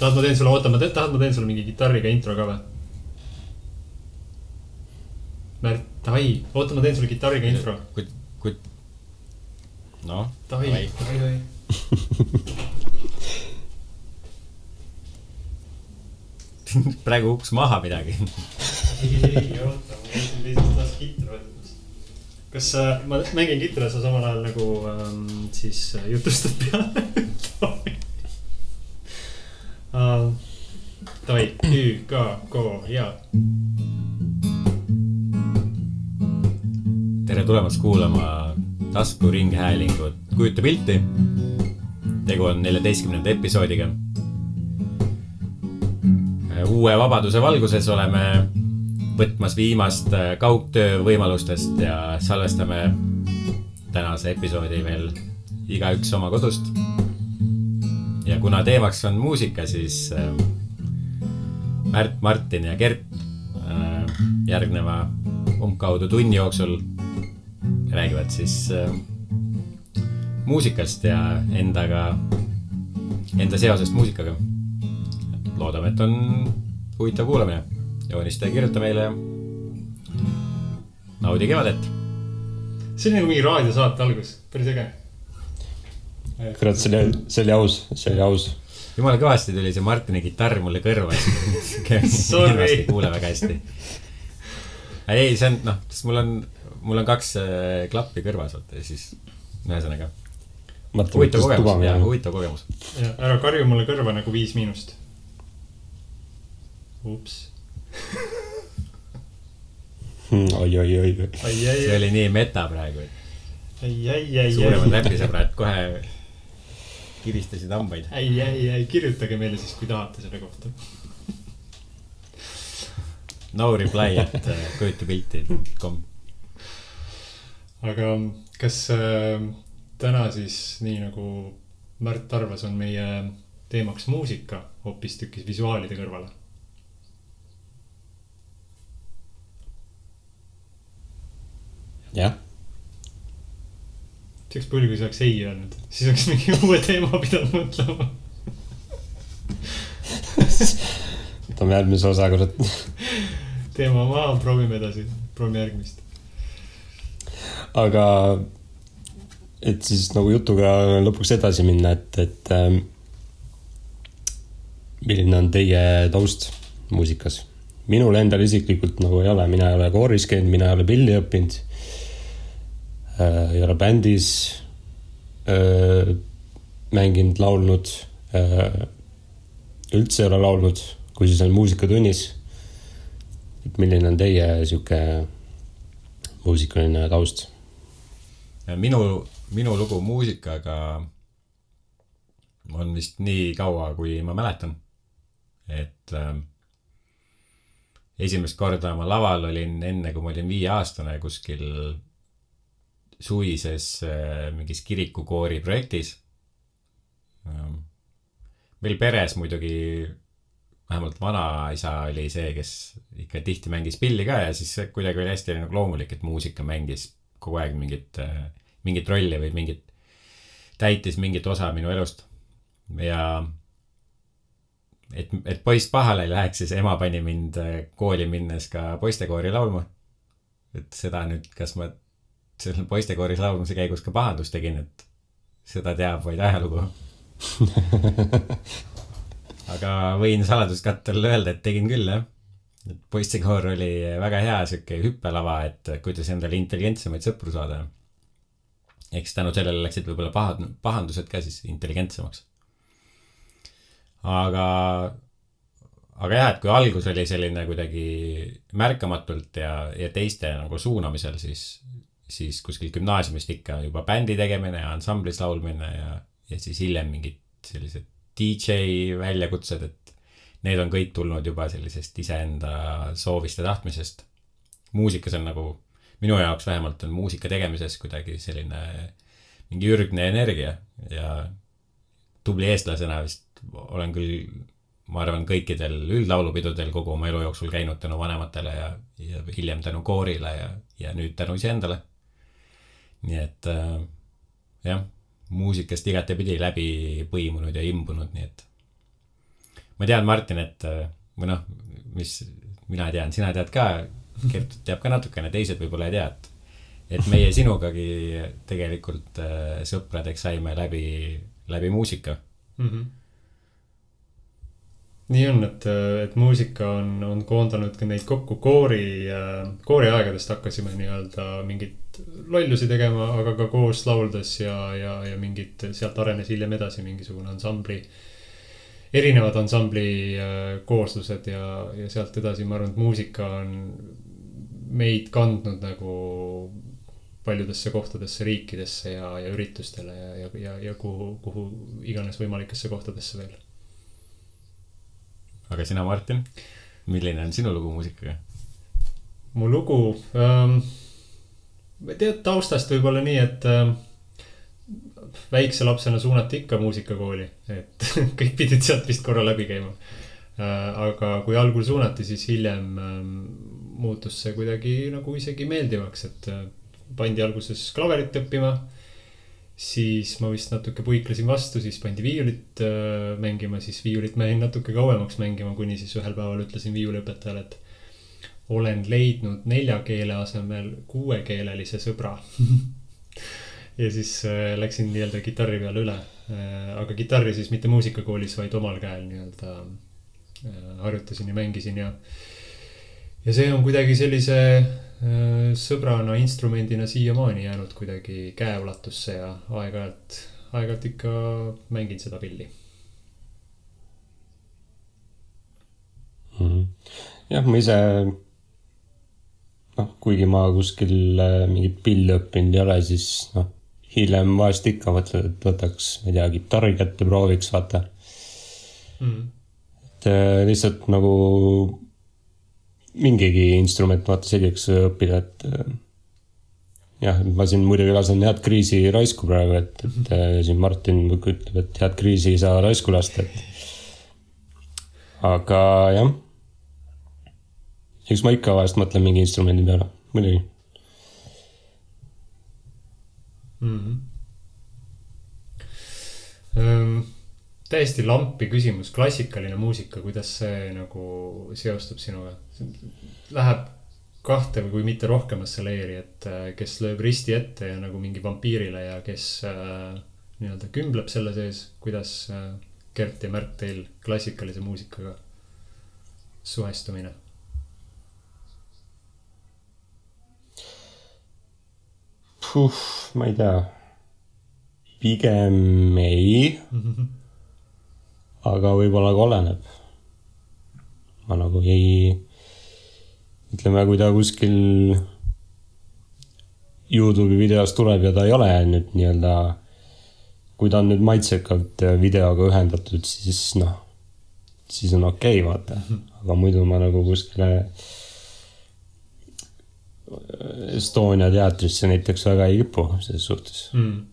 tahad, ma teen sulle, oota, ma teen, tahad, ma teen sulle mingi kitarriga intro ka või? Märt, davai, oota, ma teen sulle kitarriga intro. kui, kui, noh. davai, davai, davai. praegu hukkus maha midagi. ei, ei, oota, ma käisin teisest taas kitra kas äh, ma mängin kitra, sa samal ajal nagu ähm, siis äh, jutustad peale uh,? Davai, Ü, K, K ja. tere tulemast kuulama taskuringhäälingut Kujuta pilti. tegu on neljateistkümnenda episoodiga. uue vabaduse valguses oleme võtmas viimast kaugtöö võimalustest ja salvestame tänase episoodi veel igaüks oma kodust. Ja kuna teemaks on muusika, siis äh, Märt, Martin ja Gert äh, järgneva umbkaudu tunni jooksul räägivad siis äh, muusikast ja endaga, enda seosest muusikaga. loodame, et on huvitav kuulamine. joonista ja kirjuta meile naudi kevadet. see oli nagu mingi raadiosaate algus, päris äge. kurat, see oli, see oli aus, see oli aus. jumala kõvasti tuli see Martini kitarr mulle kõrva. Ei kuule väga hästi. ei, see on noh, sest mul on, mul on kaks äh, klappi kõrvas, vaata ja siis ühesõnaga huvitav kogemus ja huvitav kogemus. ära karju mulle kõrva nagu Viis Miinust. ups. oi, oi, oi, oi. see oli nii meta praegu, suuremad räpisõbrad kohe kiristasid hambaid. ai, ai, ai, kirjutage meile siis, kui tahate selle kohta. no reply at äh, kujutapilti.com. aga kas äh, täna siis nii nagu Märt arvas, on meie teemaks muusika hoopistükkis visuaalide kõrvale? jah, see oleks pull, kui sa oleks ei öelnud, siis oleks mingi uue teema pidanud mõtlema. võtame järgmise osa, kurat. teema maha, proovime edasi, proovime järgmist. aga et siis nagu jutuga lõpuks edasi minna, et, et ähm, milline on teie taust muusikas? minul endal isiklikult nagu ei ole, mina ei ole kooris käinud, mina ei ole pilli õppinud. Ei ole bändis äh, mänginud, laulnud äh,. üldse ei ole laulnud, kui siis on muusikatunnis. et milline on teie sihuke muusikaline taust? minu, minu lugu muusikaga on vist nii kaua, kui ma mäletan. et äh, esimest korda ma laval olin enne, kui ma olin viieaastane kuskil suvises äh, mingis kirikukoori projektis ähm,. meil peres muidugi, vähemalt vanaisa oli see, kes ikka tihti mängis pilli ka ja siis kuidagi oli hästi nagu loomulik, et muusika mängis kogu aeg mingit, mingit rolli või mingit, täitis mingit osa minu elust. ja et, et poiss pahale ei läheks, siis ema pani mind äh, kooli minnes ka poistekoori laulma. et seda nüüd, kas ma seal poistekooris laulmise käigus ka pahandust tegin, et seda teab vaid ajalugu. aga võin saladuskattel öelda, et tegin küll jah. et poistekoor oli väga hea sihuke hüppelava, et kuidas endale intelligentsemaid sõpru saada. eks tänu sellele läksid võib-olla pahad, pahandused ka siis intelligentsemaks. aga, aga jah, et kui algus oli selline kuidagi märkamatult ja, ja teiste nagu suunamisel, siis, siis kuskil gümnaasiumist ikka juba bändi tegemine ja ansamblis laulmine ja, ja siis hiljem mingid sellised DJ väljakutsed, et need on kõik tulnud juba sellisest iseenda soovist ja tahtmisest. muusikas on nagu, minu jaoks vähemalt on muusika tegemises kuidagi selline mingi ürgne energia ja tubli eestlasena vist olen küll, ma arvan, kõikidel üldlaulupidudel kogu oma elu jooksul käinud tänu vanematele ja, ja hiljem tänu koorile ja, ja nüüd tänu iseendale. Nii et äh, jah, muusikast igatepidi läbi põimunud ja imbunud, nii et ma tean, Martin, et äh, või noh, mis mina tean, sina tead ka, Gert teab ka natukene, teised võib-olla ei tea, et et meie sinugagi tegelikult äh, sõpradeks saime läbi, läbi muusika. mm. -hmm. nii on, et, et muusika on, on koondanud ka neid kokku koori, kooriaegadest hakkasime nii-öelda mingeid lollusi tegema, aga ka koos lauldes ja, ja, ja mingid, sealt arenes hiljem edasi mingisugune ansambli. erinevad ansambli äh, kooslused ja, ja sealt edasi ma arvan, et muusika on meid kandnud nagu paljudesse kohtadesse, riikidesse ja, ja üritustele ja, ja, ja, ja kuhu, kuhu iganes võimalikesse kohtadesse veel. aga sina, Martin, milline on sinu lugu muusikaga? mu lugu ähm,, ma ei tea, taustast võib-olla nii, et ähm, väikse lapsena suunati ikka muusikakooli, et kõik pidid sealt vist korra läbi käima äh,. aga kui algul suunati, siis hiljem ähm, muutus see kuidagi nagu isegi meeldivaks, et äh, pandi alguses klaverit õppima. siis ma vist natuke puiklesin vastu, siis pandi viiulit äh, mängima, siis viiulit ma jäin natuke kauemaks mängima, kuni siis ühel päeval ütlesin viiuliõpetajale, et olen leidnud nelja keele asemel kuuekeelelise sõbra. ja siis äh, läksin nii-öelda kitarri peale üle äh,. aga kitarri siis mitte muusikakoolis, vaid omal käel nii-öelda äh, harjutasin ja mängisin ja. ja see on kuidagi sellise sõbrana instrumendina siiamaani jäänud kuidagi käeulatusse ja aeg-ajalt, aeg-ajalt ikka mängin seda pilli. Mhm. jah, ma ise, noh, kuigi ma kuskil äh, mingit pilli õppinud ei ole, siis noh, hiljem vahest ikka mõtled, et võtaks, ma ei tea, kitarri kätte, prooviks, vaata. Mm. et äh, lihtsalt nagu mingigi instrument vaata selgeks õppida, et äh, jah, ma siin muidugi lasen head kriisi raisku praegu, et, et äh, siin Martin muudkui ütleb, et head kriisi ei saa raisku lasta, et aga jah. Eks ma ikka vahest mõtlen mingi instrumendi peale, muidugi. mm. -hmm. täiesti lampi küsimus, klassikaline muusika, kuidas see nagu seostub sinuga? Läheb kahte või kui mitte rohkemasse leeri, et äh, kes lööb risti ette ja nagu mingi vampiirile ja kes äh, nii-öelda kümbleb selle sees, kuidas äh, Gert ja Märt teil klassikalise muusikaga suhestumine? Puh, ma ei tea. pigem ei, aga võib-olla ka oleneb. ma nagu ei, ütleme, kui ta kuskil Youtube'i videos tuleb ja ta ei ole nüüd nii-öelda, kui ta on nüüd maitsekalt videoga ühendatud, siis noh, siis on okei okay,, vaata. aga muidu ma nagu kuskile Estonia teatrisse näiteks väga ei kipu selles suhtes. Mm.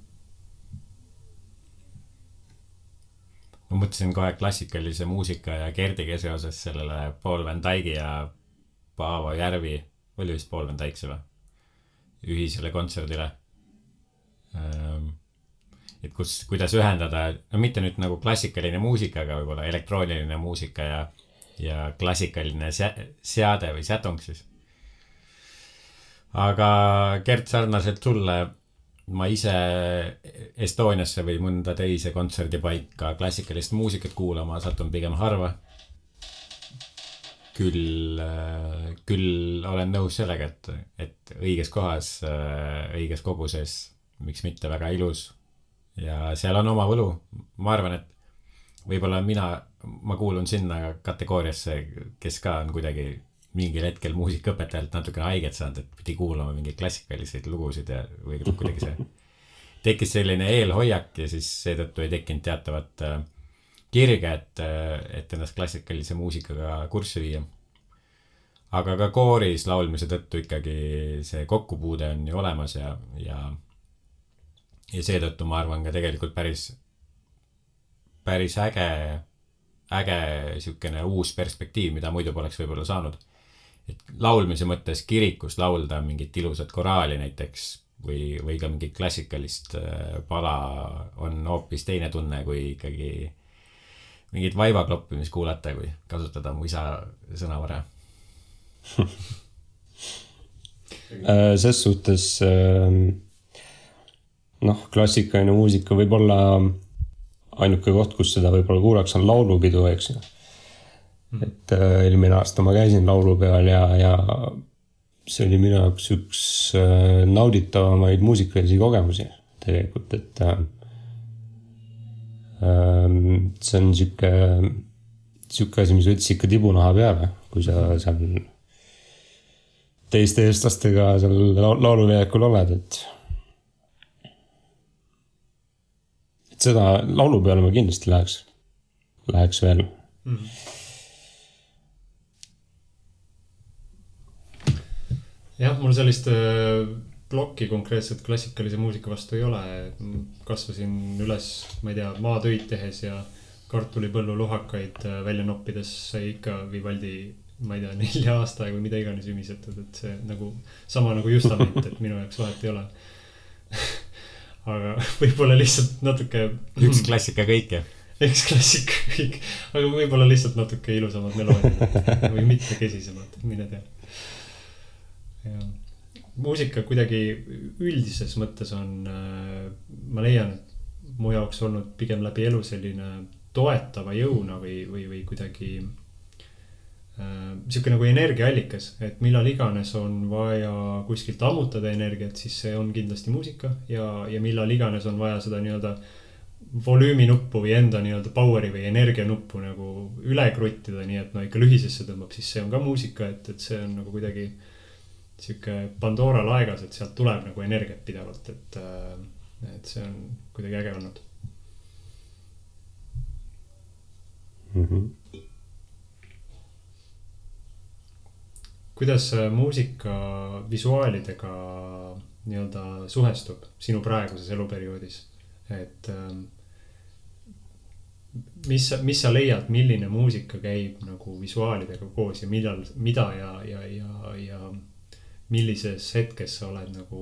ma mõtlesin kohe klassikalise muusika ja Gerdiga seoses sellele Paul Van Dyke'i ja Paavo Järvi, oli vist Paul Van Dyke see või? ühisele kontserdile. et kus, kuidas ühendada, no mitte nüüd nagu klassikaline muusika, aga võib-olla elektrooniline muusika ja, ja klassikaline se- seade või sätung siis. Aga Gert, sarnaselt sulle ma ise Estoniasse või mõnda teise kontserdipaika klassikalist muusikat kuulama satun pigem harva. küll, küll olen nõus sellega, et, et õiges kohas, õiges koguses, miks mitte väga ilus. ja seal on oma võlu, ma arvan, et võib-olla mina, ma kuulun sinna kategooriasse, kes ka on kuidagi mingil hetkel muusikaõpetajalt natukene haiget saanud, et pidi kuulama mingeid klassikaliseid lugusid ja, või kuidagi see tekkis selline eelhoiak ja siis seetõttu ei tekkinud teatavat äh, kirge, et, et ennast klassikalise muusikaga kurssi viia. aga ka kooris laulmise tõttu ikkagi see kokkupuude on ju olemas ja, ja, ja seetõttu ma arvan ka tegelikult päris, päris äge, äge siukene uus perspektiiv, mida muidu poleks võib-olla saanud et laulmise mõttes kirikus laulda mingit ilusat koraali näiteks või, või ka mingit klassikalist äh, pala on hoopis teine tunne kui ikkagi mingit vaiba kloppimist kuulata, kui kasutada mu isa sõnavara. Äh, ses suhtes ähm, noh, klassikaline muusika võib-olla ainuke koht, kus seda võib-olla kuulaks, on laulupidu, eks ju. Et äh, eelmine aasta ma käisin laulupeol ja, ja see oli minu jaoks üks äh, nauditavamaid muusikalisi kogemusi tegelikult, et äh, ähm, see on sihuke, sihuke asi, mis võttis ikka tibunaha peale, kui sa seal teiste eestlastega seal lau- lauluväljakul oled, et. et seda laulupeole ma kindlasti läheks, läheks veel. jah, mul sellist äh, plokki konkreetselt klassikalise muusika vastu ei ole. kasvasin üles, ma ei tea, maatöid tehes ja kartulipõllu lohakaid äh, välja noppides sai ikka Vivaldi, ma ei tea, nelja aasta või mida iganes ümisetud, et see nagu sama nagu Justament, et minu jaoks vahet ei ole. aga võib-olla lihtsalt natuke. üks klassika kõike. eks klassika kõik, aga võib-olla lihtsalt natuke ilusamad meloodiad või mitmekesisemad, mine tea. Muusika kuidagi üldises mõttes on, ma leian, et mu jaoks olnud pigem läbi elu selline toetava jõuna või, või, või kuidagi äh, sihuke nagu energiaallikas, et millal iganes on vaja kuskilt ammutada energiat, siis see on kindlasti muusika ja, ja millal iganes on vaja seda nii-öelda volüüminuppu või enda nii-öelda power'i või energianuppu nagu üle kruttida, nii et no ikka lühisesse tõmbab, siis see on ka muusika, et, et see on nagu kuidagi sihuke Pandora laegas, et sealt tuleb nagu energiat pidevalt, et, et see on kuidagi äge olnud. kuidas äh, muusika visuaalidega nii-öelda suhestub sinu praeguses eluperioodis, et ähm, mis, mis sa leiad, milline muusika käib nagu visuaalidega koos ja millal, mida ja, ja, ja, ja millises hetkes sa oled nagu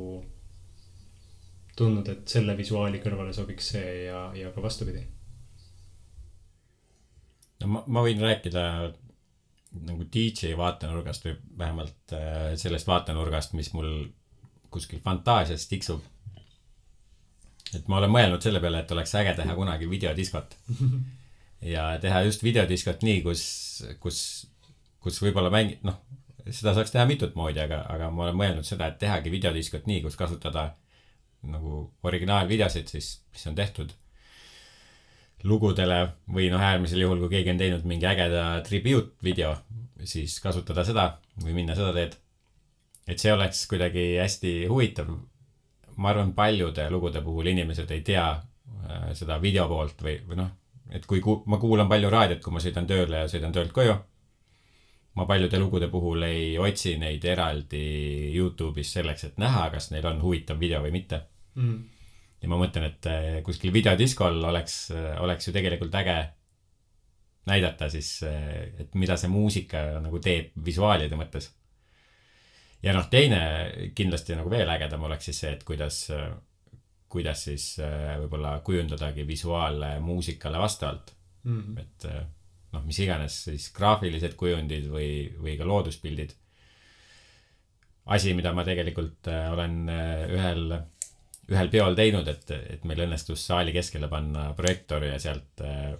tundnud, et selle visuaali kõrvale sobiks see ja, ja ka vastupidi? no ma, ma võin rääkida nagu DJ vaatenurgast või vähemalt äh, sellest vaatenurgast, mis mul kuskil fantaasias tiksub. et ma olen mõelnud selle peale, et oleks äge teha kunagi videodiskot. ja teha just videodiskot nii, kus, kus, kus võib-olla mängi-, noh, seda saaks teha mitut moodi, aga, aga ma olen mõelnud seda, et tehagi videodiskot nii, kus kasutada nagu originaalvideosid siis, mis on tehtud lugudele või noh, äärmisel juhul, kui keegi on teinud mingi ägeda tribute video, siis kasutada seda või minna seda teed. et see oleks kuidagi hästi huvitav. ma arvan, paljude lugude puhul inimesed ei tea äh, seda video poolt või, või noh, et kui ku- ma kuulan palju raadiot, kui ma sõidan tööle ja sõidan töölt koju. Ma paljude lugude puhul ei otsi neid eraldi Youtube'is selleks, et näha, kas neil on huvitav video või mitte Mm. ja ma mõtlen, et eh, kuskil videodiskol oleks, oleks ju tegelikult äge näidata siis, et mida see muusika nagu teeb visuaalide mõttes. ja noh, teine kindlasti nagu veel ägedam oleks siis see, et kuidas, kuidas siis eh, võib-olla kujundadagi visuaale muusikale vastavalt, Mm. et eh, noh, mis iganes siis graafilised kujundid või, või ka looduspildid. asi, mida ma tegelikult eh, olen eh, ühel ühel peol teinud, et, et meil õnnestus saali keskele panna projektoor ja sealt äh,,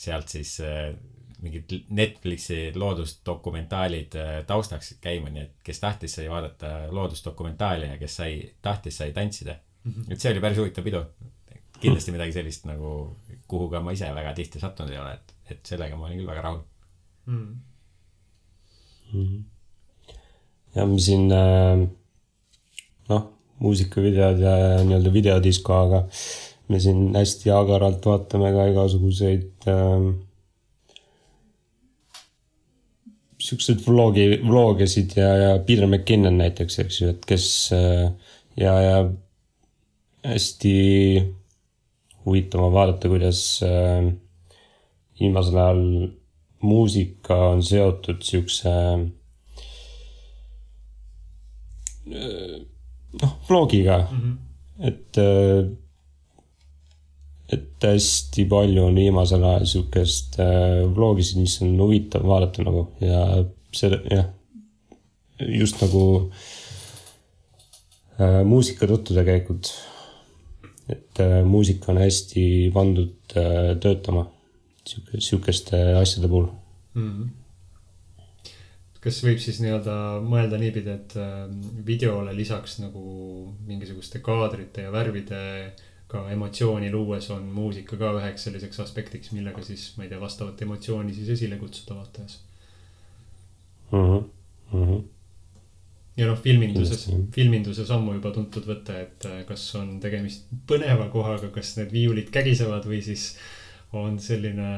sealt siis äh, mingid Netflixi loodusdokumentaalid äh, taustaks käima, nii et kes tahtis, sai vaadata loodusdokumentaali ja kes sai, tahtis, sai tantsida mm. -hmm. et see oli päris huvitav pidu. Kindlasti midagi sellist nagu, kuhu ka ma ise väga tihti sattunud ei ole, et, et sellega ma olin küll väga rahul. Mm. ja me siin äh, noh, muusikavideod ja nii-öelda videodisko, aga me siin hästi agaralt vaatame ka igasuguseid äh, siukseid vlogi, vlogesid ja, ja Peter McKinnon näiteks, eks ju, et kes äh, ja, ja hästi huvitav on vaadata, kuidas äh, viimasel ajal muusika on seotud siukse äh, noh, vlogiga mm, -hmm. et, et hästi palju on viimasel ajal siukest äh, vlogisid, mis on huvitav vaadata nagu ja see jah, just nagu äh, muusikatuttude käikud. Et äh, muusika on hästi pandud äh, töötama sihuke, sihukeste asjade puhul mm. -hmm kas võib siis nii-öelda mõelda niipidi, et äh, videole lisaks nagu mingisuguste kaadrite ja värvide ka emotsiooni luues on muusika ka üheks selliseks aspektiks, millega siis, ma ei tea, vastavat emotsiooni siis esile kutsuda vaatajas mm. -hmm. Mm -hmm. Ja noh, filminduses, filminduses ammu juba tuntud võte, et äh, kas on tegemist põneva kohaga, kas need viiulid kägisevad või siis on selline,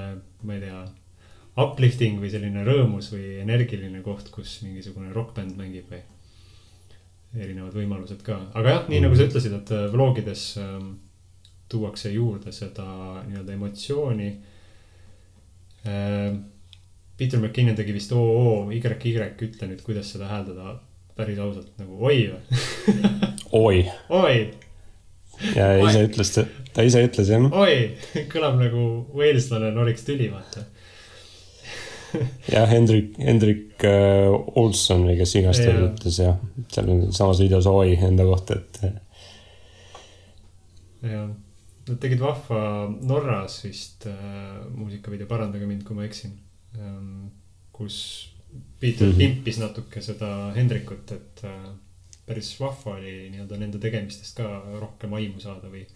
ma ei tea uplifting või selline rõõmus või energiline koht, kus mingisugune rokkbänd mängib või erinevad võimalused ka. aga jah, nii mm. nagu sa ütlesid, et äh, vlogides ähm, tuuakse juurde seda nii-öelda emotsiooni äh,. Peter McKinnon tegi vist OO, YY, ütle nüüd, kuidas seda hääldada päris ausalt nagu oi või oi. oi. ja ise ütles, ta ise ütles jah. oi, kõlab nagu Waleslane noriks tüli, vaata jah, Hendrik, Hendrik äh, Olson või kes iganes ta ütles jah, seal on samas videos oi enda kohta, et. jah, nad tegid vahva Norras vist äh, muusikavideo, parandage mind, kui ma eksin ähm,. kus Peter mm -hmm. pimpis natuke seda Hendrikut, et äh, päris vahva oli nii-öelda nende tegemistest ka rohkem aimu saada või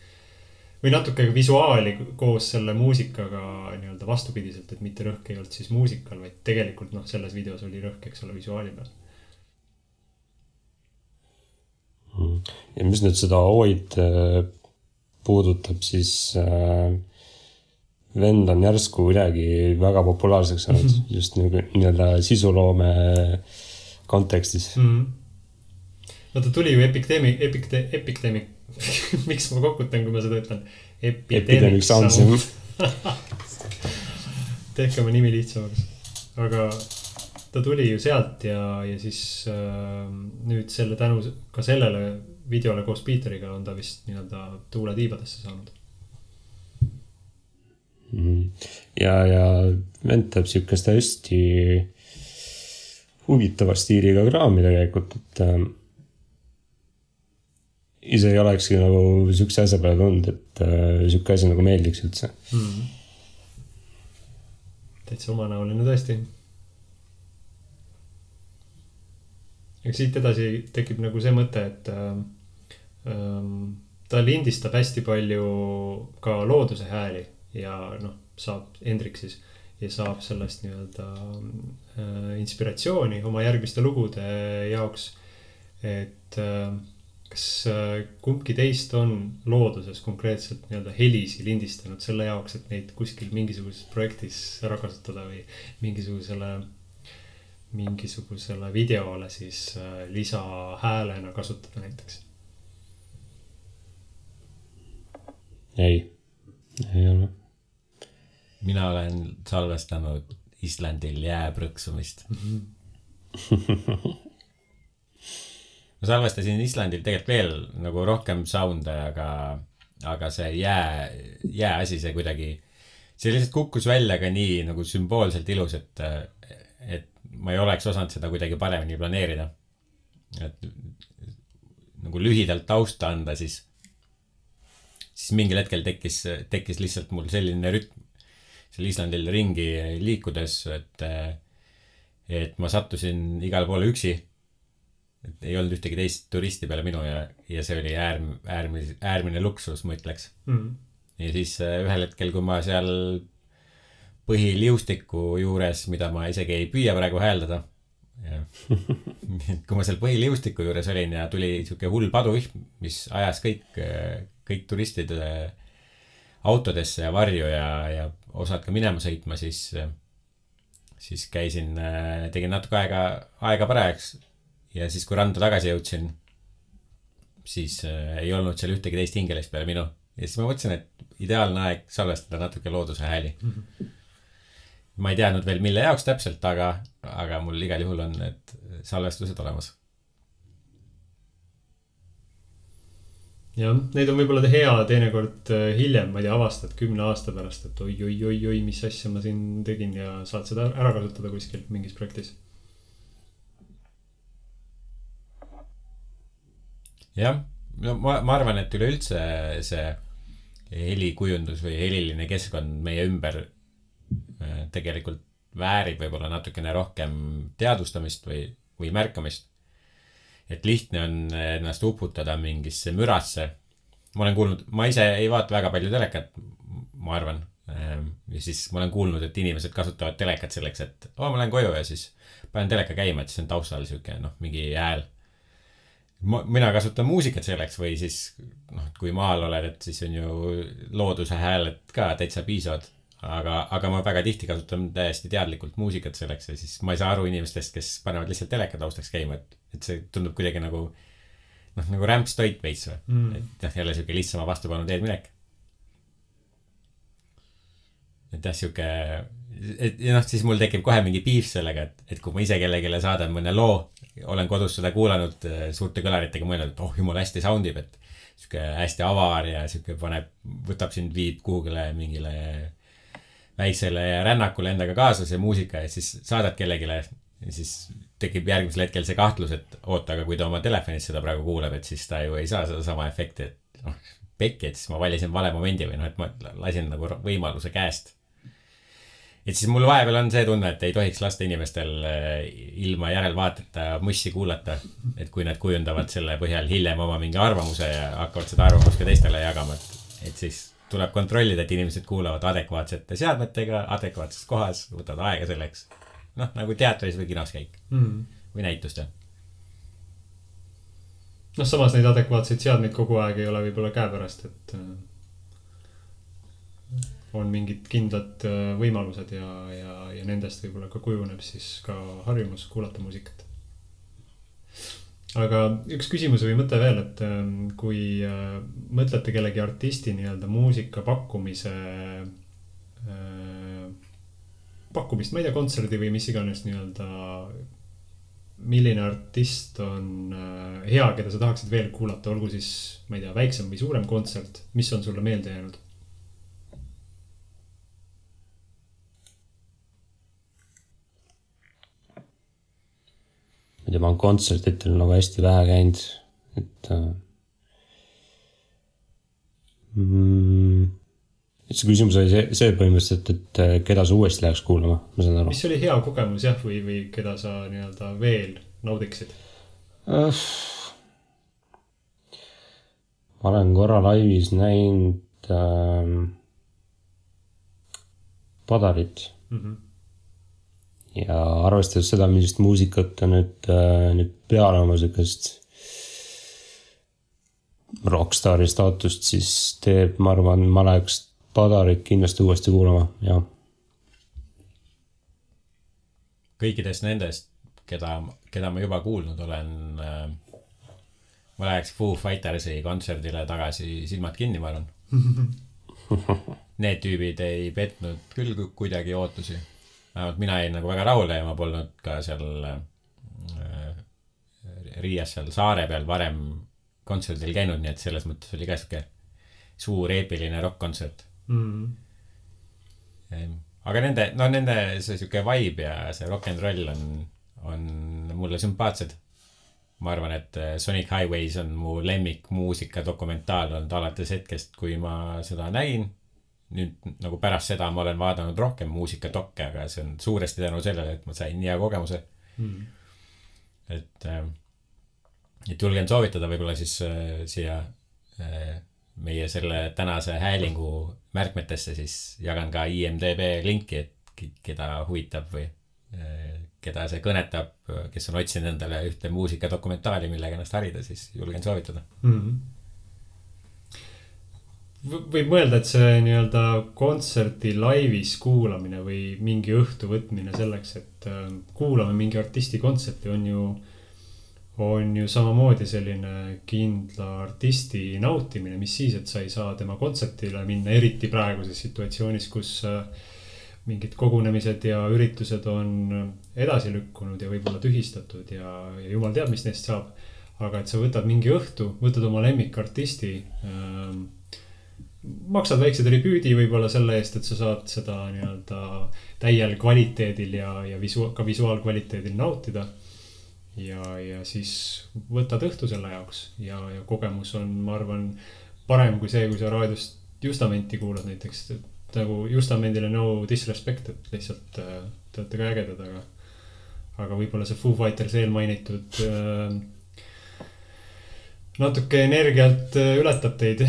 või natuke visuaali koos selle muusikaga nii-öelda vastupidiselt, et mitte rõhk ei olnud siis muusikal, vaid tegelikult noh, selles videos oli rõhk, eks ole, visuaali peal. ja mis nüüd seda Oid äh, puudutab, siis äh, vend on järsku kuidagi väga populaarseks saanud mm -hmm. just nagu nii-öelda sisuloome kontekstis mm. -hmm. no ta tuli ju Epidemic, Epidemic, Epidemic miks ma kokutan, kui ma seda ütlen? Epidemic Sounds tehke oma nimi lihtsamaks. aga ta tuli ju sealt ja, ja siis äh, nüüd selle tänu ka sellele videole koos Peeteriga on ta vist nii-öelda tuule tiibadesse saanud. Ja, ja vend teeb sihukest hästi huvitava stiiliga kraami tegelikult, et äh, ise ei olekski nagu sihukese asja peale tulnud, et äh, sihuke asi nagu meeldiks üldse. Mm.. täitsa omanäoline tõesti. eks siit edasi tekib nagu see mõte, et äh, ähm, ta lindistab hästi palju ka looduse hääli ja noh, saab Hendrik siis ja saab sellest nii-öelda äh, inspiratsiooni oma järgmiste lugude jaoks. et äh, kas äh, kumbki teist on looduses konkreetselt nii-öelda helisi lindistanud selle jaoks, et neid kuskil mingisuguses projektis ära kasutada või mingisugusele, mingisugusele videole siis äh, lisahäälena kasutada näiteks? ei, ei ole. Mina olen salvestanud Islandil jää prõksumist. -hmm ma salvestasin Islandil tegelikult veel nagu rohkem sound'e, aga, aga see jää, jääasi, see kuidagi, see lihtsalt kukkus välja ka nii nagu sümboolselt ilus, et, et ma ei oleks osanud seda kuidagi paremini planeerida. et nagu lühidalt tausta anda, siis, siis mingil hetkel tekkis, tekkis lihtsalt mul selline rütm seal Islandil ringi liikudes, et, et ma sattusin igale poole üksi et ei olnud ühtegi teist turisti peale minu ja, ja see oli äärm, äärmis-, äärmine luksus, ma ütleks mm.. ja siis äh, ühel hetkel, kui ma seal põhiliustiku juures, mida ma isegi ei püüa praegu hääldada. kui ma seal põhiliustiku juures olin ja tuli sihuke hull paduvihm, mis ajas kõik, kõik turistid äh, autodesse ja varju ja, ja osad ka minema sõitma, siis, siis käisin, tegin natuke aega, aega parajaks ja siis, kui randa tagasi jõudsin, siis ei olnud seal ühtegi teist hingelist peale minu. ja siis ma mõtlesin, et ideaalne aeg salvestada natuke looduse hääli mm. -hmm. ma ei teadnud veel, mille jaoks täpselt, aga, aga mul igal juhul on need salvestused olemas. jah, neid on võib-olla hea teinekord äh, hiljem, ma ei tea, avastad kümne aasta pärast, et oi-oi-oi-oi, mis asja ma siin tegin ja saad seda ära kasutada kuskil mingis projektis. jah, no ma, ma arvan, et üleüldse see helikujundus või heliline keskkond meie ümber äh, tegelikult väärib võib-olla natukene rohkem teadvustamist või, või märkamist. Et lihtne on ennast uputada mingisse mürasse. ma olen kuulnud, ma ise ei vaata väga palju telekat, ma arvan. ja siis ma olen kuulnud, et inimesed kasutavad telekat selleks, et oo, ma lähen koju ja siis panen teleka käima, et siis on taustal sihuke noh, mingi hääl ma, mina kasutan muusikat selleks või siis noh, kui maal oled, et siis on ju looduse hääled ka täitsa piisavad. aga, aga ma väga tihti kasutan täiesti teadlikult muusikat selleks ja siis ma ei saa aru inimestest, kes panevad lihtsalt teleka taustaks käima, et, et see tundub kuidagi nagu noh, nagu rämpstoit veits või Mm. et noh, jälle sihuke lihtsama vastupanu teed minek. et jah, sihuke, et ja noh, siis mul tekib kohe mingi piif sellega, et, et kui ma ise kellelegi saadan mõne loo, olen kodus seda kuulanud äh, suurte kõlaritega, mõelnud, et oh jumala hästi sound ib, et sihuke hästi avar ja sihuke paneb, võtab sind, viib kuhugile mingile väiksele rännakule endaga kaasa see muusika ja siis saadad kellelegi ja siis tekib järgmisel hetkel see kahtlus, et oota, aga kui ta oma telefonis seda praegu kuulab, et siis ta ju ei saa sedasama efekti, et noh, pekki, et siis ma valisin vale momendi või noh, et ma lasin nagu võimaluse käest. et siis mul vahepeal on see tunne, et ei tohiks lasta inimestel eh, ilma järelvaateta mussi kuulata. et kui nad kujundavad selle põhjal hiljem oma mingi arvamuse ja hakkavad seda arvamust ka teistele jagama, et, et siis tuleb kontrollida, et inimesed kuulavad adekvaatsete seadmetega, adekvaatses kohas, võtavad aega selleks. noh, nagu teatris või kinos käik mm.. või näitustel. noh, samas neid adekvaatseid seadmeid kogu aeg ei ole võib-olla käepärast, et äh, on mingid kindlad äh, võimalused ja, ja, ja nendest võib-olla ka kujuneb siis ka harjumus kuulata muusikat. Aga üks küsimus või mõte veel, et ähm, kui äh, mõtlete kellegi artisti nii-öelda muusika pakkumise äh, pakkumist, ma ei tea, kontserdi või mis iganes nii-öelda milline artist on äh, hea, keda sa tahaksid veel kuulata, olgu siis, ma ei tea, väiksem või suurem kontsert, mis on sulle meelde jäänud? Ma ei tea, ma olen kontsertidel nagu hästi vähe käinud, et äh,. Mm, et see küsimus oli see, see põhimõtteliselt, et äh, keda sa uuesti läheks kuulama, ma saan aru. mis oli hea kogemus jah, või, või keda sa nii-öelda veel naudiksid? Äh, ma olen korra laivis näinud ähm, Padarit Mm -hmm. Ja arvestades seda, millist muusikat ta nüüd, nüüd peale oma siukest rokkstaari staatust siis teeb, ma arvan, ma läheks Padarit kindlasti uuesti kuulama, jah. kõikidest nendest, keda, keda ma juba kuulnud olen äh,. ma läheks Foo Fightersi kontserdile tagasi silmad kinni, ma arvan. Need tüübid ei petnud küll ku- kuidagi ootusi. Vähemalt mina jäin nagu väga rahule ja ma polnud ka seal äh, Riias seal saare peal varem kontserdil käinud, nii et selles mõttes oli ka sihuke suur eepiline rokk-kontsert. Mm. Ehm, aga nende, no nende see sihuke vibe ja see rock n roll on, on mulle sümpaatsed. ma arvan, et eh, Sonic Highways on mu lemmikmuusika dokumentaal olnud alates hetkest, kui ma seda nägin. Nüüd nagu pärast seda ma olen vaadanud rohkem muusikadokke, aga see on suuresti tänu sellele, et ma sain nii hea kogemuse, Mm. et, et julgen soovitada võib-olla siis äh, siia äh, meie selle tänase häälingu märkmetesse siis jagan ka IMDB linki, et keda huvitab või äh, keda see kõnetab, kes on otsinud endale ühte muusikadokumentaali, millega ennast harida, siis julgen soovitada. Mm. Võib mõelda, et see nii-öelda kontserti laivis kuulamine või mingi õhtu võtmine selleks, et äh, kuulame mingi artisti kontserti, on ju, on ju samamoodi selline kindla artisti nautimine, mis siis, et sa ei saa tema kontsertile minna, eriti praeguses situatsioonis, kus äh, mingid kogunemised ja üritused on edasi lükkunud ja võib-olla tühistatud ja, ja jumal teab, mis neist saab. aga et sa võtad mingi õhtu, võtad oma lemmikartisti ähm, maksad väikse tribüüdi võib-olla selle eest, et sa saad seda nii-öelda täiel kvaliteedil ja, ja visu-, ka visuaalkvaliteedil nautida. ja, ja siis võtad õhtu selle jaoks ja, ja kogemus on, ma arvan, parem kui see, kui sa raadiost Justamenti kuulad näiteks. nagu Justamendile no disrespect, et lihtsalt äh, te olete ka ägedad, aga, aga võib-olla see Foo Fighters eelmainitud äh, natuke energialt äh, ületab teid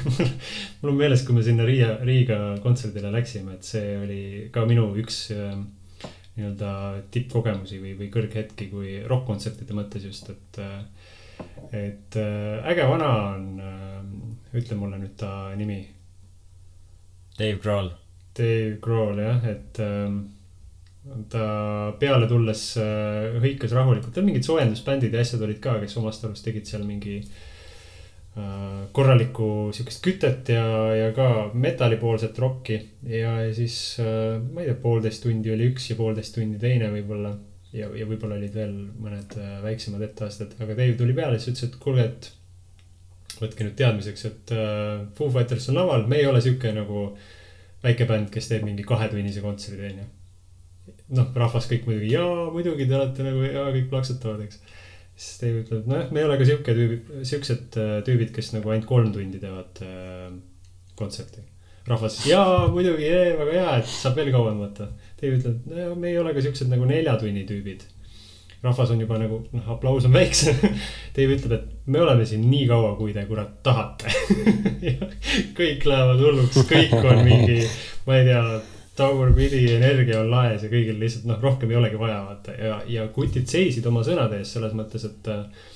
mul on meeles, kui me sinna Riia, Riiga kontserdile läksime, et see oli ka minu üks äh, nii-öelda tippkogemusi või, või kõrghetki, kui rokk-kontsertide mõttes just, et. äh, et äge vana on, ütle mulle nüüd ta nimi. Dave Grohl. Dave Grohl jah, et ähm, ta peale tulles äh, hõikas rahulikult, tal mingid soojendusbändid ja asjad olid ka, kes omast arust tegid seal mingi äh, korralikku siukest kütet ja, ja ka metallipoolset rokki. ja, ja siis äh, ma ei tea, poolteist tundi oli üks ja poolteist tundi teine võib-olla. ja, ja võib-olla olid veel mõned äh, väiksemad etteasted, aga Dave tuli peale, siis ütles, et kuulge, et võtke nüüd teadmiseks, et äh, Foo Fighters on laval, me ei ole sihuke nagu väike bänd, kes teeb mingi kahetunnise kontserdi, onju noh, rahvas kõik muidugi, jaa, muidugi te olete nagu ja kõik plaksutavad, eks. siis Dave ütleb, nojah, me ei ole ka sihuke tüübid, siuksed äh, tüübid, kes nagu ainult kolm tundi teevad äh, kontserti. rahvas, jaa, muidugi, väga hea, et saab veel kauem võtta. Dave ütleb, no me ei ole ka siuksed nagu nelja tunni tüübid. rahvas on juba nagu, noh, aplaus on väiksem Dave ütleb, et me oleme siin nii kaua, kui te kurat tahate kõik lähevad hulluks, kõik on mingi, ma ei tea tagurpidi energia on laes ja kõigil lihtsalt noh, rohkem ei olegi vaja vaata. Ja, ja kutid seisid oma sõnade eest selles mõttes, et äh,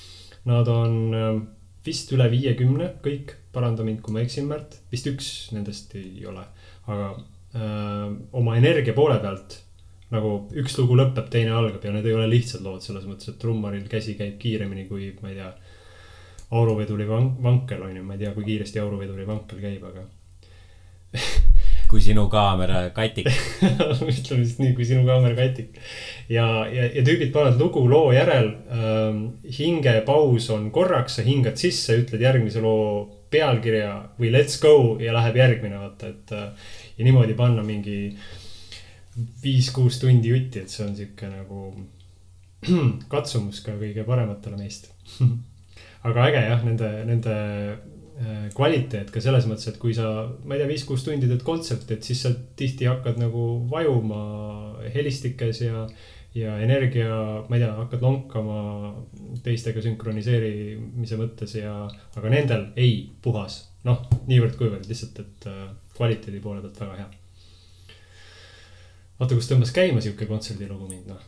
nad on äh, vist üle viiekümne kõik, paranda mind, kui ma eksin, Märt, vist üks nendest ei ole, aga öö, äh, oma energia poole pealt nagu üks lugu lõpeb, teine algab ja need ei ole lihtsad lood selles mõttes, et trummaril käsi käib kiiremini kui, ma ei tea, auruveduri vankel on ju, ma ei tea, kui kiiresti auruveduri vankel käib, aga kui sinu kaamera katik ütleme siis nii, kui sinu kaamera katik. ja, ja, ja tüübid panevad lugu loo järel ähm,. hingepaus on korraks, sa hingad sisse, ütled järgmise loo pealkirja või let's go ja läheb järgmine, vaata, et. Äh, ja niimoodi panna mingi viis-kuus tundi jutti, et see on sihuke nagu katsumus ka kõige parematele meist aga äge jah, nende, nende kvaliteet ka selles mõttes, et kui sa, ma ei tea, viis-kuus tundi teed kontserti, et siis sa tihti hakkad nagu vajuma helistikes ja. ja energia, ma ei tea, hakkad lonkama teistega sünkroniseerimise mõttes ja, aga nendel ei, puhas. noh, niivõrd-kuivõrd lihtsalt, et äh, kvaliteedi poole pealt väga hea. vaata, kus tõmbas käima sihuke kontserdilugu mind, noh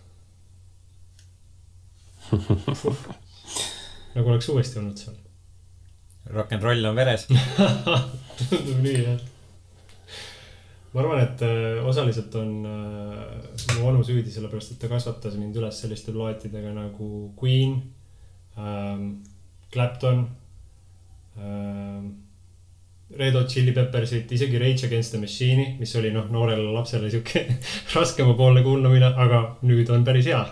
nagu oleks uuesti olnud seal rock n roll on veres tundub nii jah. ma arvan, et äh, osaliselt on äh, mu onu süüdi, sellepärast et ta kasvatas mind üles selliste plaatidega nagu Queen ähm,, Clapton ähm,. Red Hot Chili Peppersit, isegi Rage Against the Machine'i, mis oli noh, noorele lapsele sihuke raskemapoolne kuulmine, aga nüüd on päris hea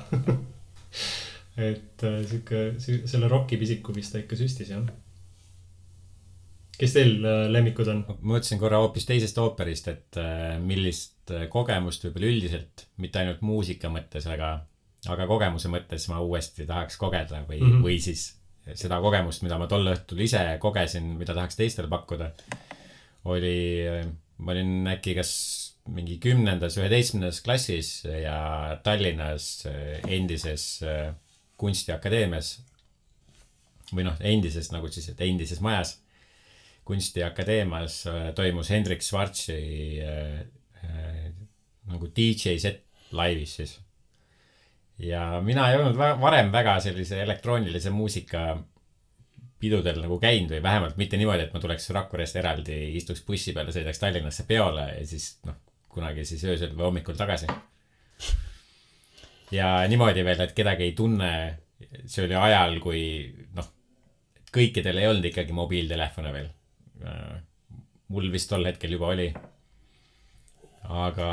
et äh, sihuke, selle rokipisiku vist ta ikka süstis jah kes teil äh, lemmikud on? ma mõtlesin korra hoopis teisest ooperist, et äh, millist äh, kogemust võib-olla üldiselt, mitte ainult muusika mõttes, aga, aga kogemuse mõttes ma uuesti tahaks kogeda või mm, -hmm. või siis seda kogemust, mida ma tol õhtul ise kogesin, mida tahaks teistele pakkuda. oli, ma olin äkki kas mingi kümnendas, üheteistkümnendas klassis ja Tallinnas endises kunstiakadeemias või noh, endises nagu siis, et endises majas kunstiakadeemias äh, toimus Hendrik Schwarzi äh, äh, nagu DJ set laivis siis. ja mina ei olnud varem väga sellise elektroonilise muusika pidudel nagu käinud või vähemalt mitte niimoodi, et ma tuleks Rakverest eraldi, istuks bussi peale, sõidaks Tallinnasse peole ja siis noh, kunagi siis öösel või hommikul tagasi. ja niimoodi veel, et kedagi ei tunne, see oli ajal, kui noh, kõikidel ei olnud ikkagi mobiiltelefone veel mul vist tol hetkel juba oli. aga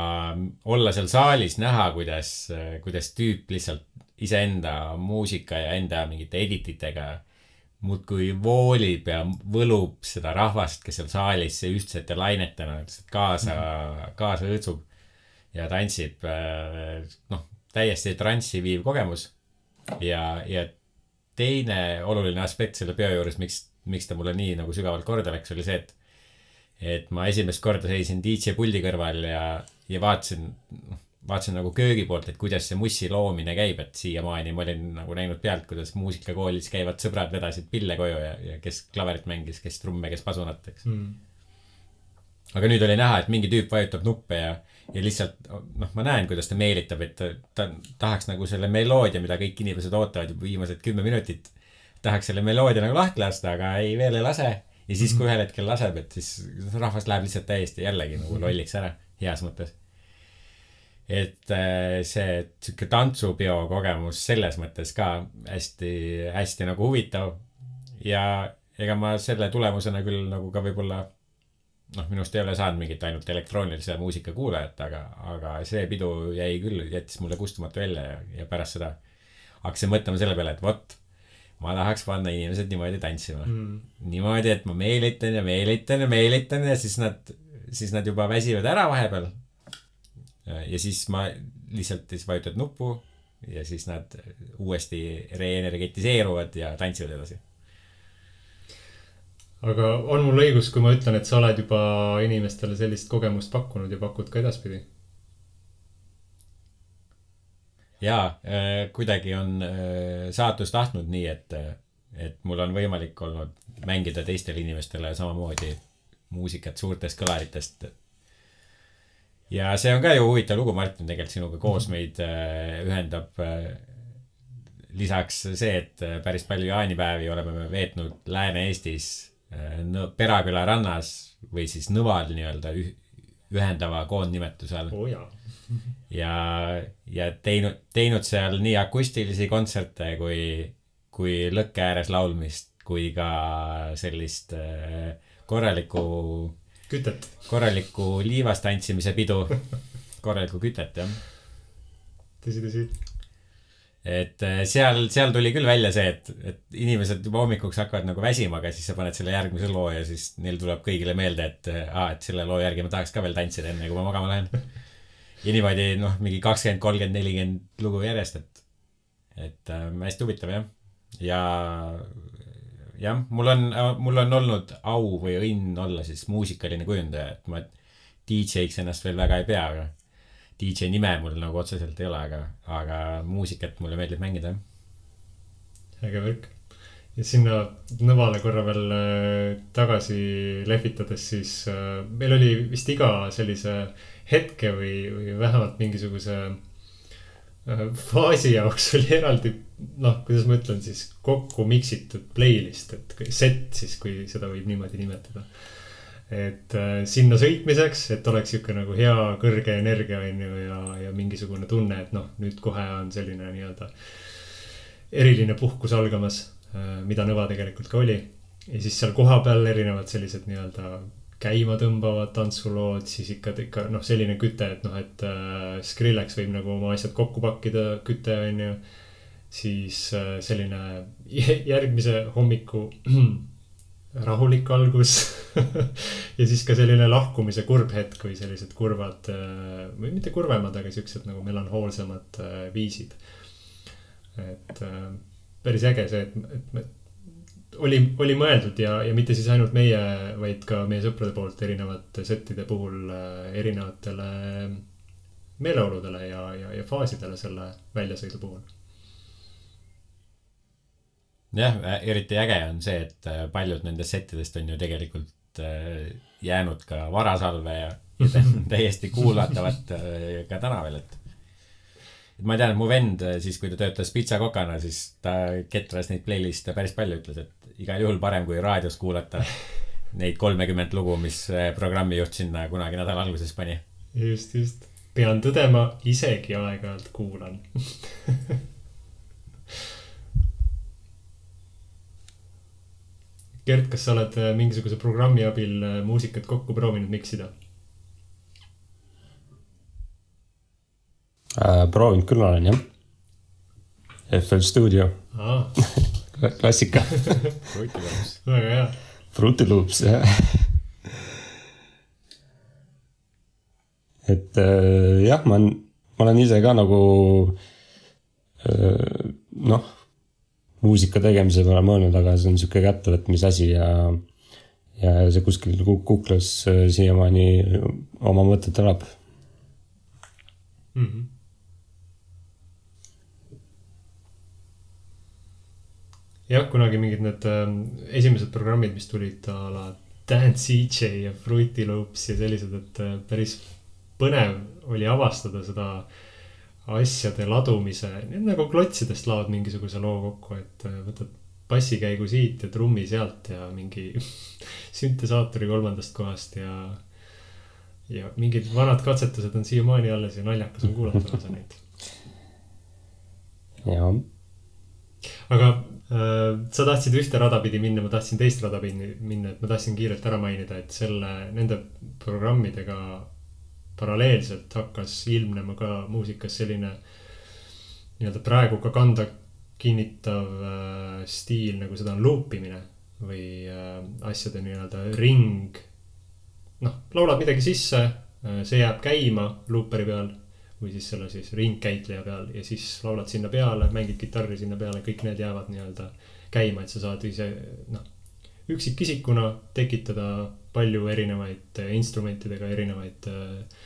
olla seal saalis, näha, kuidas, kuidas tüüp lihtsalt iseenda muusika ja enda mingite edit itega muudkui voolib ja võlub seda rahvast, kes seal saalis ühtsete lainetena lihtsalt kaasa mm, -hmm. kaasa õõtsub ja tantsib. noh, täiesti transsi viiv kogemus. ja, ja teine oluline aspekt selle peo juures, miks, miks ta mulle nii nagu sügavalt korda läks, oli see, et et ma esimest korda seisin DJ puldi kõrval ja, ja vaatasin, vaatasin nagu köögi poolt, et kuidas see mussi loomine käib, et siiamaani ma olin nagu näinud pealt, kuidas muusikakoolis käivad sõbrad vedasid pille koju ja, ja kes klaverit mängis, kes trumme, kes pasunat, eks mm.. aga nüüd oli näha, et mingi tüüp vajutab nuppe ja, ja lihtsalt noh, ma näen, kuidas ta meelitab, et ta, ta tahaks nagu selle meloodia, mida kõik inimesed ootavad juba viimased kümme minutit. Tahaks selle meloodia nagu lahti lasta, aga ei, veel ei lase ja siis, kui mhm. ühel hetkel laseb, et siis rahvas läheb lihtsalt täiesti jällegi nagu lolliks ära, heas mõttes. et äh, see sihuke tantsupeo kogemus selles mõttes ka hästi, hästi nagu huvitav. ja ega ma selle tulemusena küll nagu ka võib-olla noh, minust ei ole saanud mingit ainult elektroonilise muusika kuulajat, aga, aga see pidu jäi küll, jättis mulle kustumatu välja ja, ja pärast seda hakkasin mõtlema selle peale, et vot ma tahaks panna inimesed niimoodi tantsima mm.. niimoodi, et ma meelitan ja meelitan ja meelitan ja siis nad, siis nad juba väsivad ära vahepeal. ja siis ma lihtsalt siis vajutad nuppu ja siis nad uuesti reenergetiseeruvad ja tantsivad edasi. aga on mul õigus, kui ma ütlen, et sa oled juba inimestele sellist kogemust pakkunud ja pakud ka edaspidi? Jaa, äh, kuidagi on äh, saatus tahtnud nii, et, et mul on võimalik olnud mängida teistele inimestele samamoodi muusikat suurtest kõlaritest. ja see on ka ju huvitav lugu, Martin, tegelikult sinuga koos mhm. meid äh, ühendab lisaks see, et päris palju jaanipäevi oleme me veetnud Lääne-Eestis Peraküla rannas või siis Nõval nii-öelda ühendava koondnimetuse all oh ja, ja teinud, teinud seal nii akustilisi kontserte kui, kui lõkke ääres laulmist, kui ka sellist äh, korralikku. kütet. korralikku liivas tantsimise pidu, korralikku kütet, jah. tõsi, tõsi et äh, seal, seal tuli küll välja see, et, et inimesed juba hommikuks hakkavad nagu väsima, aga siis sa paned selle järgmise loo ja siis neil tuleb kõigile meelde, et aa, et selle loo järgi ma tahaks ka veel tantsida, enne kui ma magama lähen. Ja niimoodi noh, mingi kakskümmend, kolmkümmend, nelikümmend lugu järjest, et, et äh, hästi huvitav jah. ja jah, mul on, mul on olnud au või õnn olla siis muusikaline kujundaja, et ma DJ-ks ennast veel väga ei pea, aga DJ nime mul nagu otseselt ei ole, aga, aga muusikat mulle meeldib mängida, äge värk. ja sinna Nõvale korra veel äh, tagasi lehvitades, siis äh, meil oli vist iga sellise hetke või, või vähemalt mingisuguse äh, faasi jaoks oli eraldi, noh, kuidas ma ütlen siis, kokku miksitud playlist, et set siis, kui seda võib niimoodi nimetada et äh, sinna sõitmiseks, et oleks sihuke nagu hea kõrge energia on ju ja, ja mingisugune tunne, et noh, nüüd kohe on selline nii-öelda eriline puhkus algamas äh,, mida Nõva tegelikult ka oli. ja siis seal kohapeal erinevad sellised nii-öelda käima tõmbavad tantsulood, siis ikka, ikka noh, selline küte, et noh, et äh, Skrillex võib nagu oma asjad kokku pakkida, küte on ju. siis äh, selline järgmise hommiku rahulik algus ja siis ka selline lahkumise kurb hetk või sellised kurvad äh, või mitte kurvemad, aga siuksed nagu melanhoolsemad äh, viisid. et äh, päris äge see, et, et oli, oli mõeldud ja, ja mitte siis ainult meie, vaid ka meie sõprade poolt erinevate settide puhul erinevatele meeleoludele ja, ja, ja faasidele selle väljasõidu puhul jah, eriti äge on see, et äh, paljud nendest settidest on ju tegelikult äh, jäänud ka varasalve ja, ja täiesti kuulatavad äh, ka täna veel, et. et ma tean, et mu vend siis, kui ta töötas pitsakokana, siis ta ketras neid playlist'e päris palju, ütles, et igal juhul parem kui raadios kuulata neid kolmekümmet lugu, mis programmijuht sinna kunagi nädala alguses pani. just, just. pean tõdema, isegi aeg-ajalt kuulan Gert, kas sa oled äh, mingisuguse programmi abil äh, muusikat kokku proovinud miksida äh,? proovinud küll olen jah. FL Studio, aa, klassika. väga hea. Fruity Loops, jah. et äh, jah, ma olen, ma olen ise ka nagu äh, noh, muusika tegemise peale mõelnud, aga see on sihuke kättevõtmise asi ja ja see kuskil kuk- kuklas äh, siiamaani oma mõtet elab. Mhm. jah, kunagi mingid need ähm, esimesed programmid, mis tulid a la Dance DJ ja Fruity Loops ja sellised, et äh, päris põnev oli avastada seda asjade ladumise, nagu klotsidest laod mingisuguse loo kokku, et äh, võtad bassikäigu siit ja trummi sealt ja mingi süntesaatori kolmandast kohast ja ja mingid vanad katsetused on siiamaani alles ja naljakas on kuulata lausa neid. ja aga äh, sa tahtsid ühte rada pidi minna, ma tahtsin teist rada pidi minna, et ma tahtsin kiirelt ära mainida, et selle, nende programmidega paralleelselt hakkas ilmnema ka muusikas selline nii-öelda praegu ka kanda kinnitav äh, stiil, nagu seda on luupimine või äh, asjade nii-öelda ring. noh, laulad midagi sisse, see jääb käima luuperi peal või siis selle siis ringkäitleja peal ja siis laulad sinna peale, mängid kitarri sinna peale, kõik need jäävad nii-öelda käima, et sa saad ise noh, üksikisikuna tekitada palju erinevaid äh, instrumentidega erinevaid äh,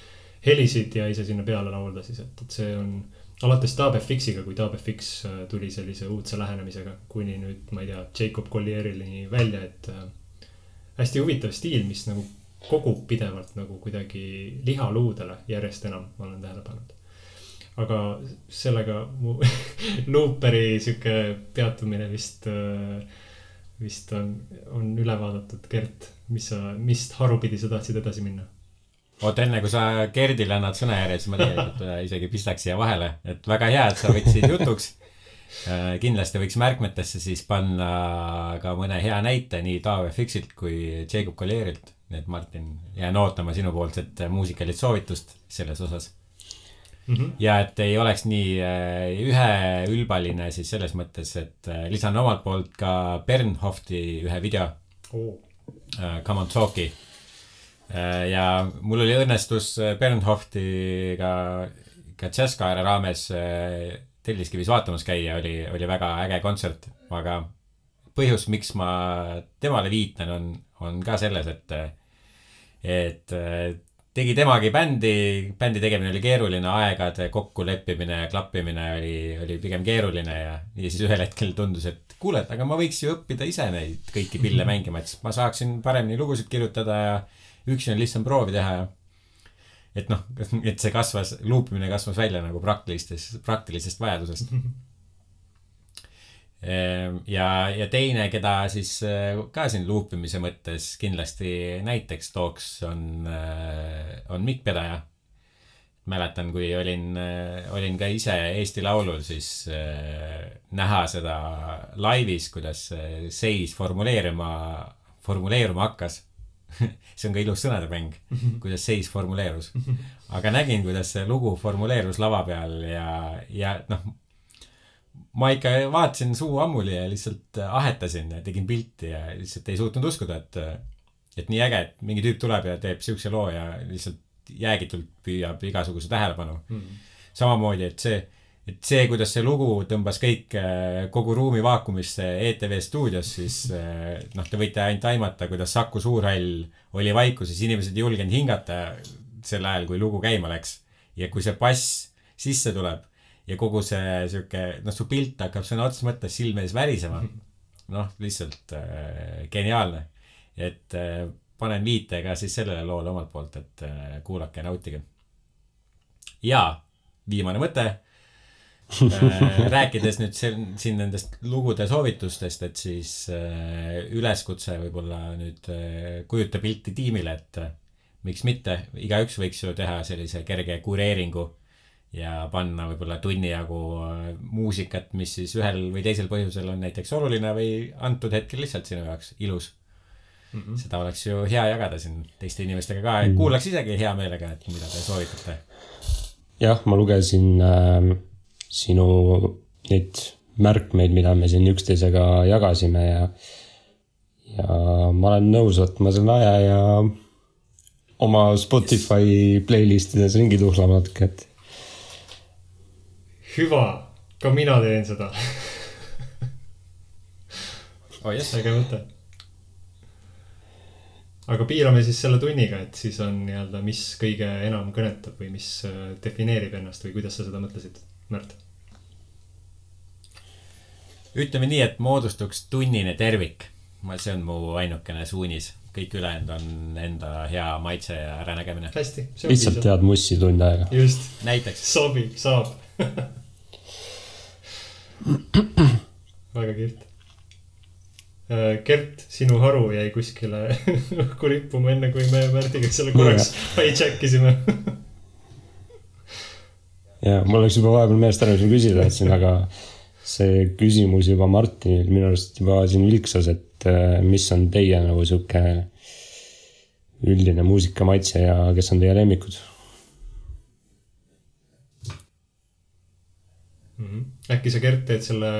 helisid ja ise sinna peale laulda siis, et, et see on alates Tabefxiga, kui Tabefx äh, tuli sellise uudse lähenemisega, kuni nüüd, ma ei tea, Jacob Collierini välja, et hästi huvitav stiil, mis nagu kogub pidevalt nagu kuidagi liha luudele järjest enam, ma olen tähele pannud. aga sellega mu luuperi sihuke peatumine vist, vist on, on üle vaadatud. Gert, mis sa, mis harupidi sa tahtsid edasi minna? oota, enne kui sa Gerdile annad sõnajärje, siis ma tegelikult äh, isegi pistaks siia vahele, et väga hea, et sa võtsid jutuks. kindlasti võiks märkmetesse siis panna ka mõne hea näite nii Taavi Fixilt kui Jacob Collierilt. Nii et Martin, jään ootama sinupoolset muusikalist soovitust selles osas. ja et ei oleks nii äh, üheülbaline siis selles mõttes, et äh, lisan omalt poolt ka Bernhofti ühe video oo, äh, Come on Talk'i. ja mul oli õnnestus äh, Bernhoftiga ka džässkaera raames äh, Telliskivis vaatamas käia, oli, oli väga äge kontsert, aga põhjus, miks ma temale viitan, on, on ka selles, et, et äh, tegi temagi bändi, bändi tegemine oli keeruline, aegade kokkuleppimine ja klappimine oli, oli pigem keeruline ja, ja siis ühel hetkel tundus, et kuule, et aga ma võiks ju õppida ise neid kõiki pille mängima, et siis ma saaksin paremini lugusid kirjutada ja üksi on lihtsam proovi teha ja et noh, et see kasvas, luupimine kasvas välja nagu praktilistest, praktilisest vajadusest. ja, ja teine, keda siis äh, ka siin luupimise mõttes kindlasti näiteks tooks, on, on Mikk Pedaja. mäletan, kui olin, olin ka ise Eesti Laulul, siis äh, näha seda laivis, kuidas see seis formuleerima, formuleeruma hakkas see on ka ilus sõnademäng, kuidas seis formuleerus. aga nägin, kuidas see lugu formuleerus lava peal ja, ja noh, ma ikka vaatasin suu ammuli ja lihtsalt ahetasin ja tegin pilti ja lihtsalt ei suutnud uskuda, et et nii äge, et mingi tüüp tuleb ja teeb siukse loo ja lihtsalt jäägitult püüab igasuguse tähelepanu mm.. samamoodi, et see, et see, kuidas see lugu tõmbas kõik, kogu ruumi vaakumisse ETV stuudios, siis noh, te võite ainult aimata, kuidas Saku Suurhall oli vaikuses, inimesed ei julgenud hingata sel ajal, kui lugu käima läks. ja kui see bass sisse tuleb ja kogu see sihuke, noh, su pilt hakkab sõna otseses mõttes silme ees värisema. noh, lihtsalt äh, geniaalne, et äh, panen viite ka siis sellele loole omalt poolt, et äh, kuulake ja nautige. ja viimane mõte äh, rääkides nüüd siin, siin nendest lugude soovitustest, et siis äh, üleskutse võib-olla nüüd äh, kujuta pilti tiimile, et äh, miks mitte, igaüks võiks ju teha sellise kerge kureeringu ja panna võib-olla tunni jagu äh, muusikat, mis siis ühel või teisel põhjusel on näiteks oluline või antud hetkel lihtsalt sinu jaoks ilus mm. -hmm. seda oleks ju hea jagada siin teiste inimestega ka, kuulaks isegi hea meelega, et mida te soovitate. jah, ma lugesin äh, sinu neid märkmeid, mida me siin üksteisega jagasime ja, ja ma olen nõus võtma selle aja ja oma Spotify playlist ides ringi tuhlama natuke, et. Hüva, ka mina teen seda oh, yes. äge mõte aga piirame siis selle tunniga, et siis on nii-öelda, mis kõige enam kõnetab või mis äh, defineerib ennast või kuidas sa seda mõtlesid, Märt? ütleme nii, et moodustuks tunnine tervik. ma, see on mu ainukene suunis, kõik ülejäänud on enda hea maitse ja äranägemine. hästi. lihtsalt tead mussi tund aega. just. näiteks. sobib, saab väga kihvt Äh, Gert, sinu haru jäi kuskile õhku rippuma, enne kui me Märdiga selle korraks hijack isime ja mul läks juba vahepeal meelest ära, mis ma küsida tahtsin, aga see küsimus juba Martinil minu arust juba siin vilksas, et äh, mis on teie nagu sihuke üldine muusikamaitse ja kes on teie lemmikud mm? -hmm. Äkki sa, Gert, teed selle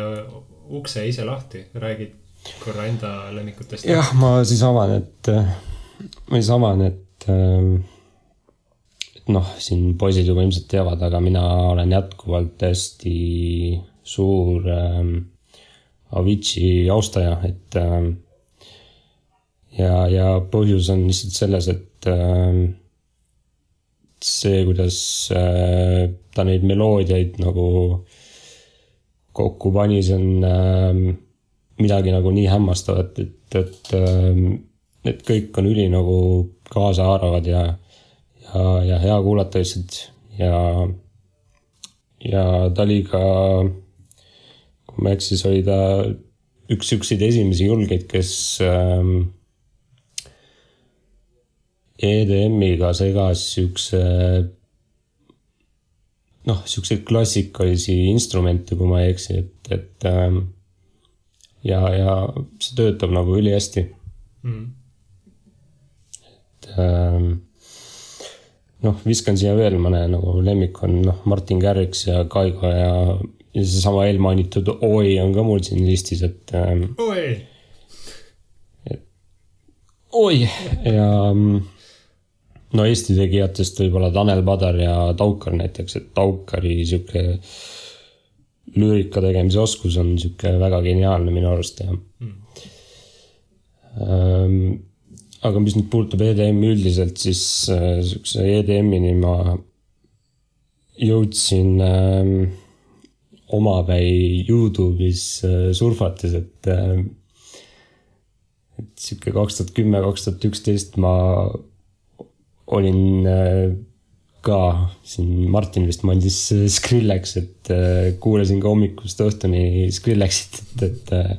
ukse ise lahti, räägid korra enda lemmikutest? jah, ma siis avan, et, ma siis avan, et, et noh, siin poisid juba ilmselt teavad, aga mina olen jätkuvalt hästi suur ähm, Avicii austaja, et ähm, ja, ja põhjus on lihtsalt selles, et ähm, see, kuidas äh, ta neid meloodiaid nagu kokku pani, see on äh, midagi nagu nii hämmastavat, et, et, ähm, et kõik on üli nagu kaasahaaravad ja, ja, ja hea kuulata lihtsalt. Ja, ja ta oli ka, kui ma ei eksi, siis oli ta üks siukseid esimesi julgeid, kes ähm, EDM-iga segas siukse noh, siukseid klassikalisi instrumente, kui ma ei eksi, et, et ähm, ja, ja see töötab nagu ülihästi mm.. et ähm, noh, viskan siia veel mõne nagu lemmik on noh, Martin Garrix ja Kaigo ja, ja seesama eelmainitud Oi on ka mul siin listis, et ähm,. Oi. Oi ja no Eesti tegijatest võib-olla Tanel Padar ja Taukar näiteks, et Taukari sihuke lüürika tegemise oskus on sihuke väga geniaalne minu arust ja mm.. Aga mis nüüd puudutab EDM-i üldiselt, siis äh, sihukese EDM-ini ma jõudsin äh, omapäi Youtube'is äh, surfates, et äh,. et sihuke kaks tuhat kümme, kaks tuhat üksteist ma olin äh, ka siin Martin vist mainis Skrillex, et äh, kuulasin ka hommikust õhtuni Skrillexit, et, et. Äh,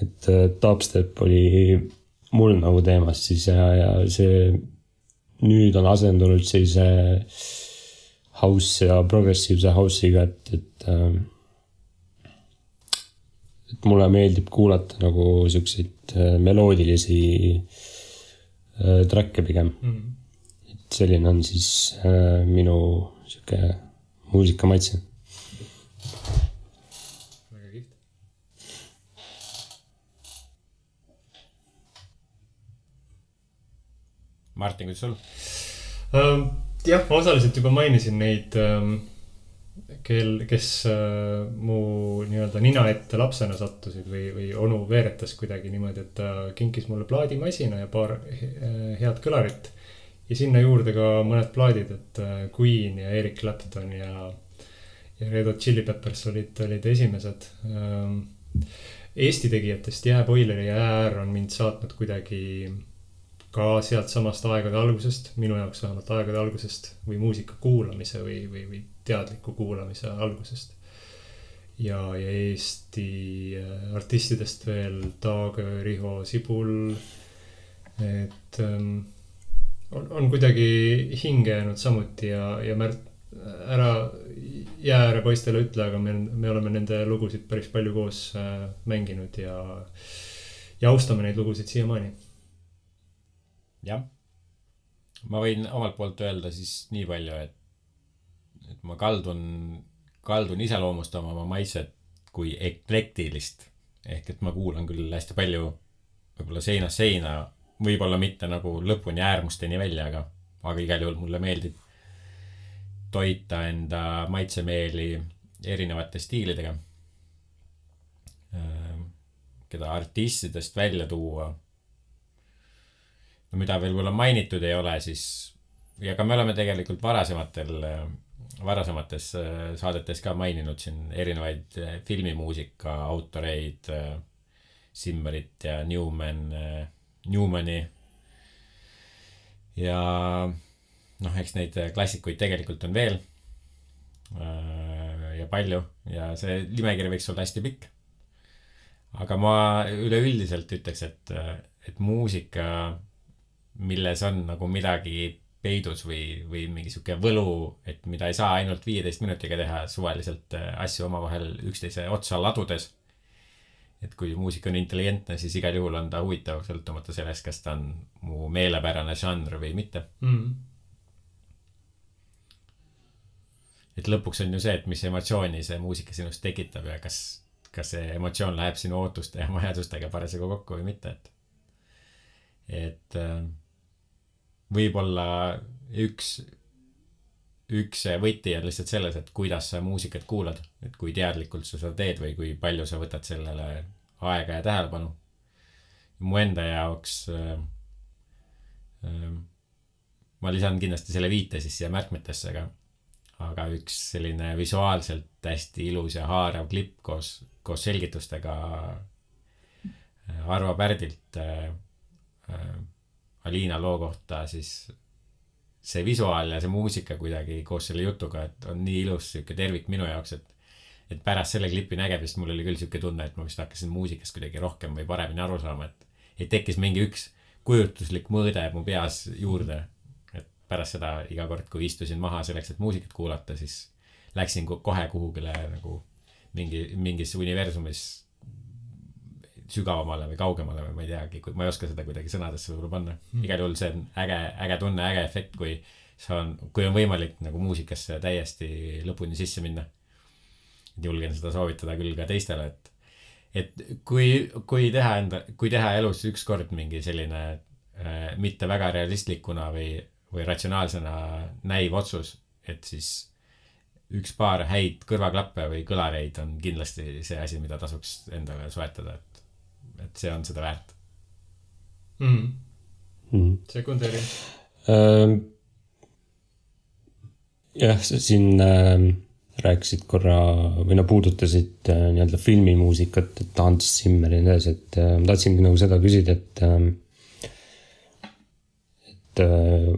et dubstep äh, oli mul nagu teemas siis ja, ja see nüüd on asendunud sellise house ja progressiivse house'iga, et, et. et mulle meeldib kuulata nagu siukseid meloodilisi track'e pigem mm. -hmm selline on siis äh, minu sihuke muusikamaitse. väga kihvt. Martin, kuidas sul ähm,? jah, ma osaliselt juba mainisin neid ähm,, kel, kes äh, mu nii-öelda nina ette lapsena sattusid või, või onu veeretas kuidagi niimoodi, et ta kinkis mulle plaadimasina ja paar head kõlarit ja sinna juurde ka mõned plaadid, et äh, Queen ja Eric Clapton ja, ja Red Hot Chili Peppers olid, olid esimesed. Ähm, Eesti tegijatest Jääboiler ja Jäääär on mind saatnud kuidagi ka sealtsamast aegade algusest, minu jaoks vähemalt aegade algusest või muusika kuulamise või, või, või teadliku kuulamise algusest. ja, ja Eesti äh, artistidest veel Taage, Riho Sibul. et ähm, on, on kuidagi hinge jäänud samuti ja, ja Märt, ära jää ära poistele ütle, aga me, me oleme nende lugusid päris palju koos äh, mänginud ja, ja austame neid lugusid siiamaani. jah, ma võin omalt poolt öelda siis nii palju, et, et ma kaldun kaldun iseloomustama oma maitset kui eklektilist. ehk et ma kuulan küll hästi palju võib-olla seinast seina, võib-olla mitte nagu lõpuni äärmusteni välja, aga, aga igal juhul mulle meeldib toita enda maitsemeeli erinevate stiilidega. Äh, keda artistidest välja tuua. no mida veel võib-olla mainitud ei ole, siis ja ka me oleme tegelikult varasematel, varasemates äh, saadetes ka maininud siin erinevaid äh, filmimuusika autoreid. Simmerit ja Newman, Newmani. ja noh, eks neid klassikuid tegelikult on veel ja palju ja see nimekiri võiks olla hästi pikk. aga ma üleüldiselt ütleks, et, et muusika, milles on nagu midagi peidus või, või mingi sihuke võlu, et mida ei saa ainult viieteist minutiga teha suvaliselt äh, asju omavahel üksteise otsa ladudes. et kui muusika on intelligentne, siis igal juhul on ta huvitav, sõltumata sellest, kas ta on mu meelepärane žanr või mitte mm et lõpuks on ju see, et mis emotsiooni see muusika sinus tekitab ja kas, kas see emotsioon läheb sinu ootuste ja vajadustega parasjagu kokku või mitte, et. et äh, võib-olla üks, üks võti on lihtsalt selles, et kuidas sa muusikat kuulad, et kui teadlikult sa seda teed või kui palju sa võtad sellele aega ja tähelepanu. mu enda jaoks äh, äh, ma lisan kindlasti selle viite siis siia märkmetesse, aga aga üks selline visuaalselt hästi ilus ja haarav klipp koos, koos selgitustega äh, Arvo Pärdilt äh, äh, Aliina loo kohta, siis see visuaal ja see muusika kuidagi koos selle jutuga, et on nii ilus sihuke tervik minu jaoks, et et pärast selle klipi nägemist mul oli küll sihuke tunne, et ma vist hakkasin muusikast kuidagi rohkem või paremini aru saama, et et tekkis mingi üks kujutuslik mõõde mu peas juurde. Pärast seda iga kord, kui istusin maha selleks, et muusikat kuulata, siis läksin kohe kuhugile nagu mingi, mingis universumis sügavamale või kaugemale või ma ei teagi, ma ei oska seda kuidagi sõnadesse võib-olla panna mm.. igal juhul see on äge, äge tunne, äge efekt, kui see on, kui on võimalik nagu muusikasse täiesti lõpuni sisse minna. julgen seda soovitada küll ka teistele, et, et kui, kui teha enda, kui teha elus ükskord mingi selline äh, mitte väga realistlikuna või või ratsionaalsena näiv otsus, et siis üks paar häid kõrvaklappe või kõlareid on kindlasti see asi, mida tasuks endale soetada, et, et see on seda väärt mm.. Mm. sekundeerin ähm,. jah, sa siin äh, rääkisid korra või no puudutasid äh, nii-öelda filmimuusikat, et Hans Zimmer ja nii edasi, et äh, ma tahtsingi nagu seda küsida, et äh,, et äh,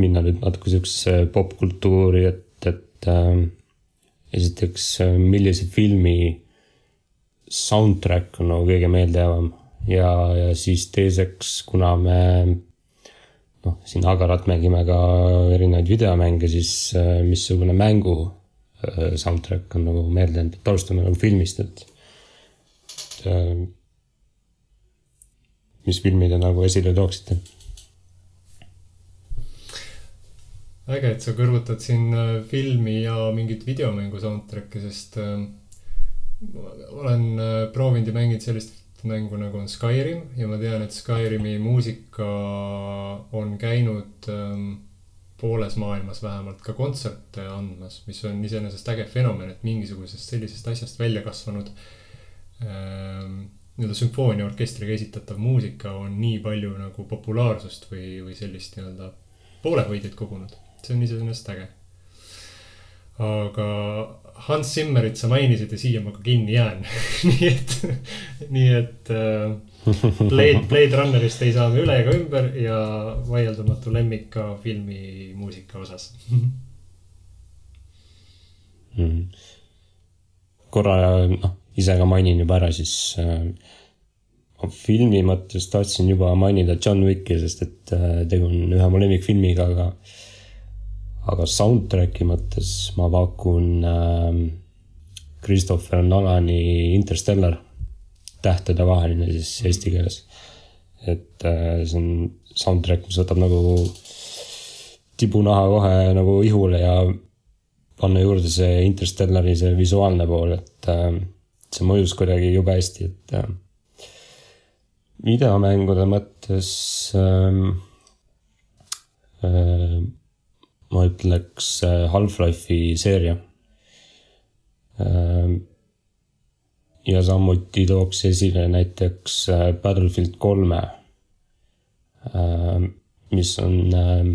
minna nüüd natuke siuksesse popkultuuri, et, et äh, esiteks, millise filmi soundtrack on nagu kõige meeldejäävam. Ja, ja siis teiseks, kuna me noh, siin Agarat mängime ka erinevaid videomänge, siis äh, missugune mängu äh, soundtrack on nagu meeldejäänud, et alustame nagu filmist, et, et äh, mis filmi te nagu esile tooksite? Äge, et sa kõrvutad siin filmi ja mingit videomängu soundtrack'i, sest äh, olen äh, proovinud ja mänginud sellist mängu nagu on Skyrim ja ma tean, et Skyrimi muusika on käinud ähm, pooles maailmas vähemalt ka kontserte andmas, mis on iseenesest äge fenomen, et mingisugusest sellisest asjast välja kasvanud ähm, nii-öelda sümfooniaorkestriga esitatav muusika on nii palju nagu populaarsust või, või sellist nii-öelda poolehoidjaid kogunud see on iseenesest äge. Aga Hans Zimmerit sa mainisid ja siia ma ka kinni jään nii et, nii et äh, Blade, Blade Runnerist ei saa me üle ega ümber ja vaieldamatu lemmik ka filmi muusika osas mm. korra, noh, ise ka mainin juba ära, siis äh, filmi mõttes tahtsin juba mainida John Wicki, sest et äh, tegu on ühe mu lemmikfilmiga, aga aga soundtrack'i mõttes ma pakun äh, Christopher Nolani Interstellar, tähtede vaheline siis eesti keeles. et äh, see on soundtrack, mis võtab nagu tibunaha kohe nagu ihule ja panna juurde see Interstellari see visuaalne pool, et äh, see mõjus kuidagi jube hästi, et äh, videomängude mõttes ähm, äh, ma ütleks äh, Half-Life'i seeria äh,. ja samuti tooks esile näiteks äh, Battlefield kolme äh,, mis on äh,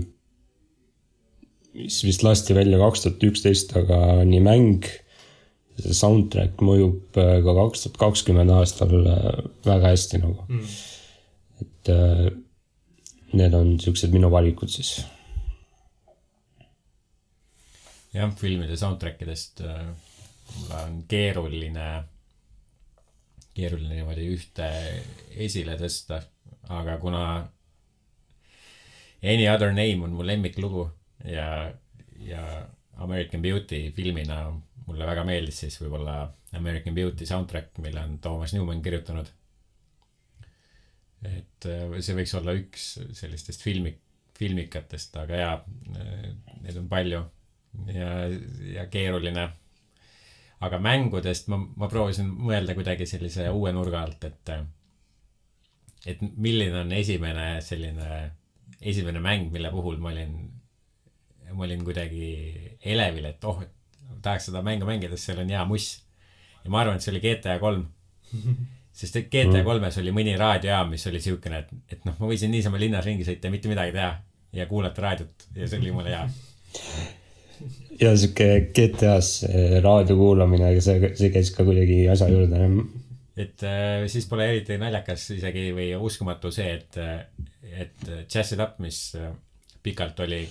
mis vist lasti välja kaks tuhat üksteist, aga nii mäng, see soundtrack mõjub äh, ka kaks tuhat kakskümmend aastal väga hästi nagu mm.. et need on siuksed minu valikud siis. Jah, filmide soundtrack idest mul on keeruline, keeruline niimoodi ühte esile tõsta, aga kuna Any Other Name on mu lemmiklugu ja, ja American Beauty filmina mulle väga meeldis siis võib-olla American Beauty soundtrack, mille on Toomas Newman kirjutanud. et äh, see võiks olla üks sellistest filmi, filmikatest, aga jaa, äh, neid on palju ja, ja keeruline. aga mängudest ma, ma proovisin mõelda kuidagi sellise uue nurga alt, et, et milline on esimene selline, esimene mäng, mille puhul ma olin ma olin kuidagi elevil, et oh, tahaks seda mängu mängida, sest seal on hea muss. ja ma arvan, et see oli GTA kolm. sest et GTA mm. kolmes oli mõni raadiojaam, mis oli siukene, et, et noh, ma võisin niisama linnas ringi sõita ja mitte midagi teha ja kuulata raadiot ja see oli jumala hea. ja sihuke GTA-s raadio kuulamine, see, see käis ka kuidagi asja juurde et äh, siis pole eriti naljakas isegi või uskumatu see, et, et Jazz It Up, mis pikalt oli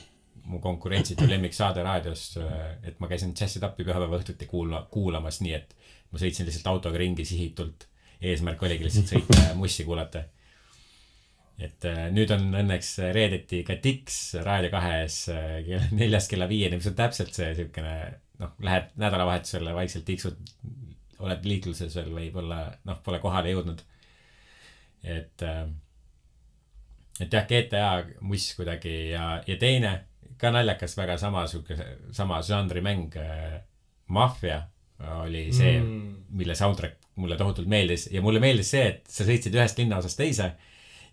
mu konkurentsitu lemmiksaade raadios, et ma käisin Jazz It Upi pühapäeva õhtuti kuula, kuulamas, nii et ma sõitsin lihtsalt autoga ringi sihitult. eesmärk oligi lihtsalt sõita ja mussi kuulata. Et äh, nüüd on õnneks reedeti ka Dix Raadio kahes äh, neljast kella viieni, mis on täpselt see siukene noh, lähed nädalavahetusele vaikselt tiksud, oled liikluses veel võib-olla noh, pole kohale jõudnud. et äh, et jah, GTA muss kuidagi ja, ja teine ka naljakas, väga sama sihuke, sama žanri mäng. Mafia oli see mm., mille soundtrack mulle tohutult meeldis ja mulle meeldis see, et sa sõitsid ühest linnaosast teise.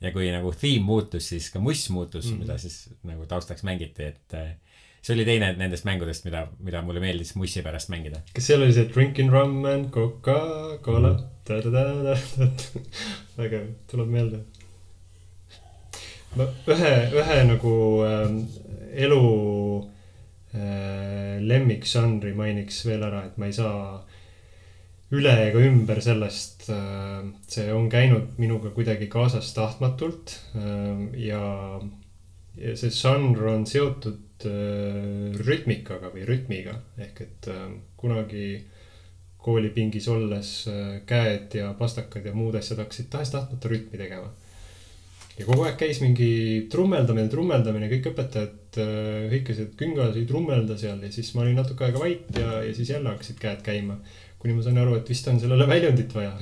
Ja kui nagu theme muutus, siis ka muss muutus mm., mida siis nagu taustaks mängiti, et äh, see oli teine nendest mängudest, mida, mida mulle meeldis mussi pärast mängida. kas seal oli see drinking rum and coca-cola mm.? vägev, tuleb meelde. ma ühe, ühe nagu äh, elu äh, lemmikžanri mainiks veel ära, et ma ei saa üle ega ümber sellest äh,. see on käinud minuga kuidagi kaasas tahtmatult äh, ja, ja see žanr on seotud äh, rütmikaga või rütmiga ehk et kunagi koolipingis olles käed ja pastakad ja muud asjad hakkasid tahes-tahtmata rütmi tegema ja kogu aeg käis mingi trummeldamine, trummeldamine, kõik õpetajad hõikasid küngas, ei trummelda seal ja siis ma olin natuke aega vait ja, ja siis jälle hakkasid käed käima. Kuni ma sain aru, et vist on sellele väljundit vaja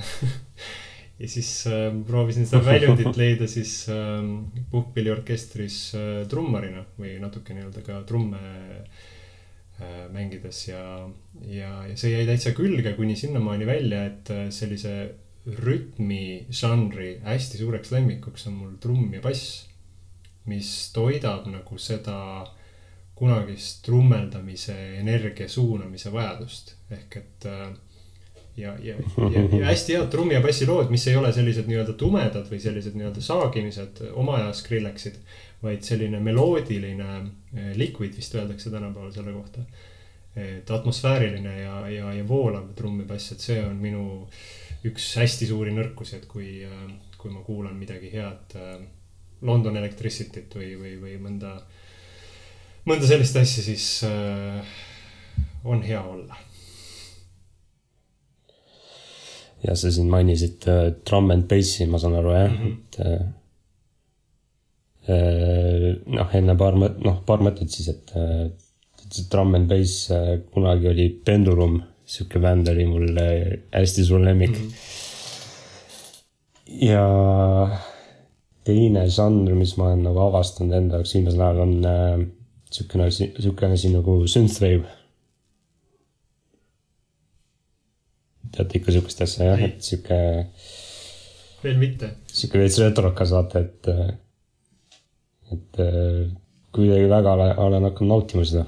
ja siis äh, proovisin seda väljundit leida siis äh, puhkpilliorkestris äh, trummarina või natuke nii-öelda ka trumme äh, mängides ja, ja, ja see jäi täitsa külge kuni sinnamaani välja, et äh, sellise rütmižanri hästi suureks lemmikuks on mul trumm ja bass, mis toidab nagu seda kunagist trummeldamise energia suunamise vajadust. ehk et äh, ja, ja, ja, ja hästi head trummi ja bassi lood, mis ei ole sellised nii-öelda tumedad või sellised nii-öelda saagimised oma aja Skrillexid, vaid selline meloodiline äh, liquid vist öeldakse tänapäeval selle kohta. et atmosfääriline ja, ja, ja voolav trumm ja bass, et see on minu üks hästi suuri nõrkusi, et kui, äh, kui ma kuulan midagi head äh, London Electricity't või, või, või mõnda, mõnda sellist asja, siis äh, on hea olla. Ja sa siin mainisid äh, drum and bassi, ma saan aru jah mm, -hmm. et äh, noh, enne paar mõt-, noh, paar mõtet siis, et äh, drum and bass kunagi oli Pendulum sihuke bänd oli mul hästi suur lemmik mm. -hmm. ja teine žanr, mis ma olen nagu avastanud enda jaoks viimasel ajal on äh, sihukene asi, sihukene asi nagu synthwave teate ikka siukest asja jah, et sihuke, veel mitte. sihuke veits retrokas vaata, et, et kuidagi väga ole- olen hakanud nautima seda.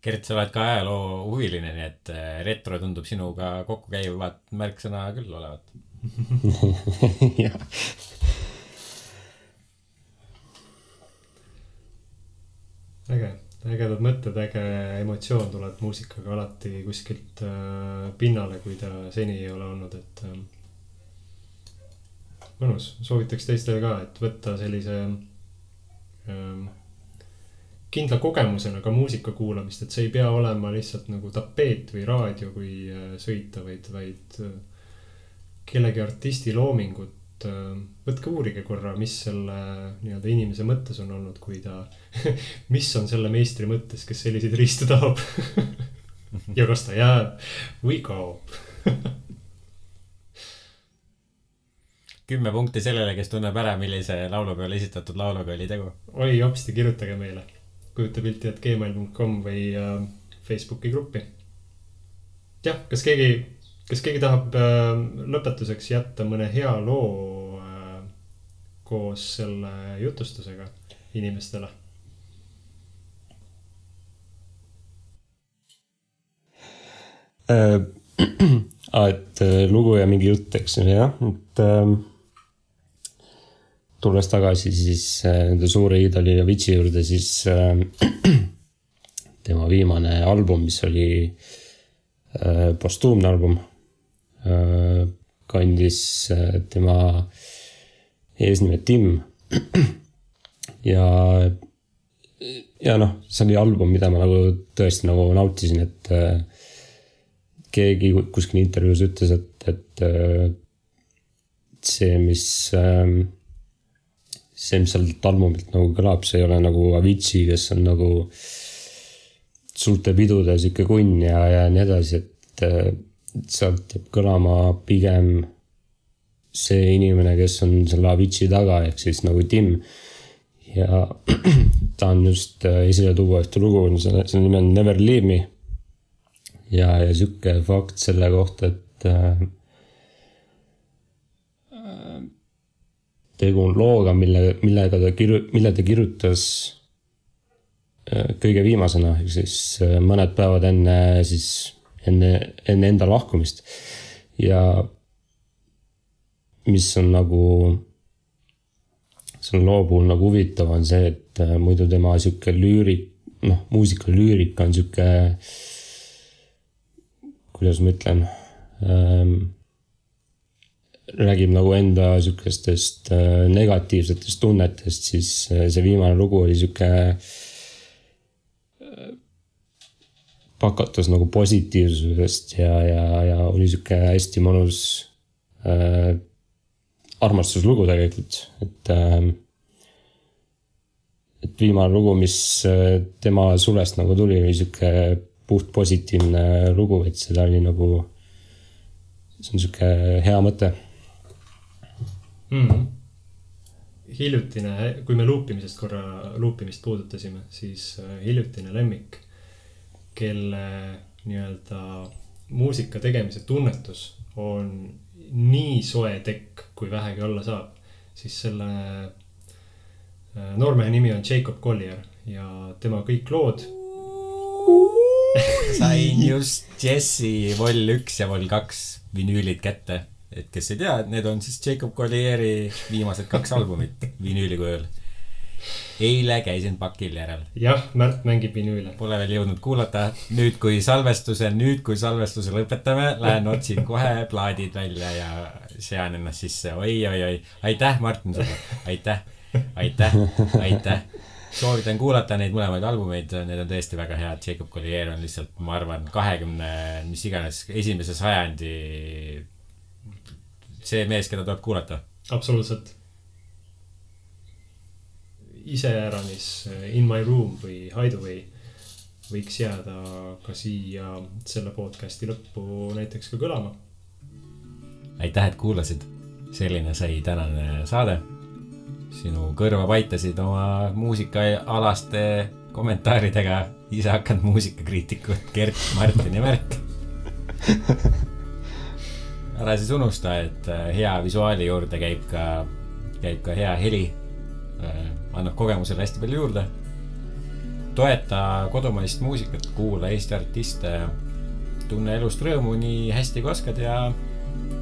Gert, sa oled ka ajaloo huviline, nii et äh, retro tundub sinuga kokku käivat märksõna küll olevat. jah, äge, ägedad mõtted, äge emotsioon tuleb muusikaga alati kuskilt äh, pinnale, kui ta seni ei ole olnud, et äh,. mõnus, soovitaks teistele ka, et võtta sellise äh, kindla kogemusena ka muusika kuulamist, et see ei pea olema lihtsalt nagu tapeet või raadio, kui äh, sõita, vaid, vaid äh, kellegi artisti loomingut äh, võtke uurige korra, mis selle nii-öelda inimese mõttes on olnud, kui ta, mis on selle meistri mõttes, kes selliseid riistu tahab. ja kas ta jääb või kaob. kümme punkti sellele, kes tunneb ära, millise laulu peale esitatud lauluga oli tegu. oi hopsti, kirjutage meile. kujutapilti, et gmail.com või äh, Facebooki gruppi. jah, kas keegi, kas keegi tahab äh, lõpetuseks jätta mõne hea loo äh, koos selle jutustusega inimestele? äh. aa, et äh, lugu ja mingi jutt, eks ju, jah, et äh,. tulles tagasi siis äh, nende suure iidoli Avicii juurde, siis äh, tema viimane album, mis oli äh, postuumne album äh,, kandis äh, tema eesnime Tim. ja, ja noh, see oli album, mida ma nagu tõesti nagu nautisin, et äh, keegi kuskil intervjuus ütles, et, et äh, see, mis äh,, see, mis sealt albumilt nagu kõlab, see ei ole nagu Avicii, kes on nagu suurte pidude sihuke kunn ja, ja nii edasi, et äh, sealt jääb kõlama pigem see inimene, kes on selle Avicii taga, ehk siis nagu Tim. ja tahan just äh, esile tuua ühte lugu, selle, selle nimi on Never Leave Me ja, ja sihuke fakt selle kohta, et äh, tegu on looga, mille, millega ta kiru-, mille ta kirjutas äh, kõige viimasena, ehk siis äh, mõned päevad enne siis, enne, enne enda lahkumist. ja mis on nagu selle loo puhul nagu huvitav on see, et äh, muidu tema sihuke lüürik, noh, muusikalüürika on sihuke kuidas ma ütlen ähm,, räägib nagu enda sihukestest äh, negatiivsetest tunnetest, siis äh, see viimane lugu oli sihuke äh, pakatas nagu positiivsusest ja, ja, ja oli sihuke hästi mõnus äh, armastuslugu tegelikult, et äh, et viimane lugu, mis äh, tema sulest nagu tuli, oli sihuke puht positiivne lugu, et seda oli nagu, see on sihuke hea mõte. mm.. hiljutine, kui me luupimisest korra, luupimist puudutasime, siis äh, hiljutine lemmik, kelle nii-öelda muusika tegemise tunnetus on nii soe tekk, kui vähegi olla saab, siis selle äh, noormehe nimi on Jacob Collier ja tema kõik lood sain just Jessi Vol üks ja Vol kaks vinüülid kätte. et kes ei tea, need on siis Jacob Collieri viimased kaks albumit vinüüli kujul. Eile käisin pakil järel, jah, Märt mängib vinüüle. pole veel jõudnud kuulata. nüüd, kui salvestuse, nüüd, kui salvestuse lõpetame, lähen otsin kohe plaadid välja ja sean ennast sisse oi,. oi-oi-oi, aitäh, Martin, sulle, aitäh, aitäh, aitäh soovitan kuulata neid mõlemaid albumeid, need on tõesti väga head, Jacob Collier on lihtsalt, ma arvan, kahekümne, mis iganes, esimese sajandi see mees, keda tuleb kuulata. absoluutselt iseäranis eh, In My Room või Hideaway võiks jääda ka siia selle podcast'i lõppu näiteks ka kõlama. aitäh, et kuulasid, selline sai tänane saade. sinu kõrva paitasid oma muusikaalaste kommentaaridega ise hakanud muusikakriitikud Gert, Martin ja Märt ära siis unusta, et eh, hea visuaali juurde käib ka, käib ka hea heli eh, annab kogemusele hästi palju juurde. toeta kodumaist muusikat, kuula Eesti artiste, tunne elust rõõmu nii hästi kui oskad ja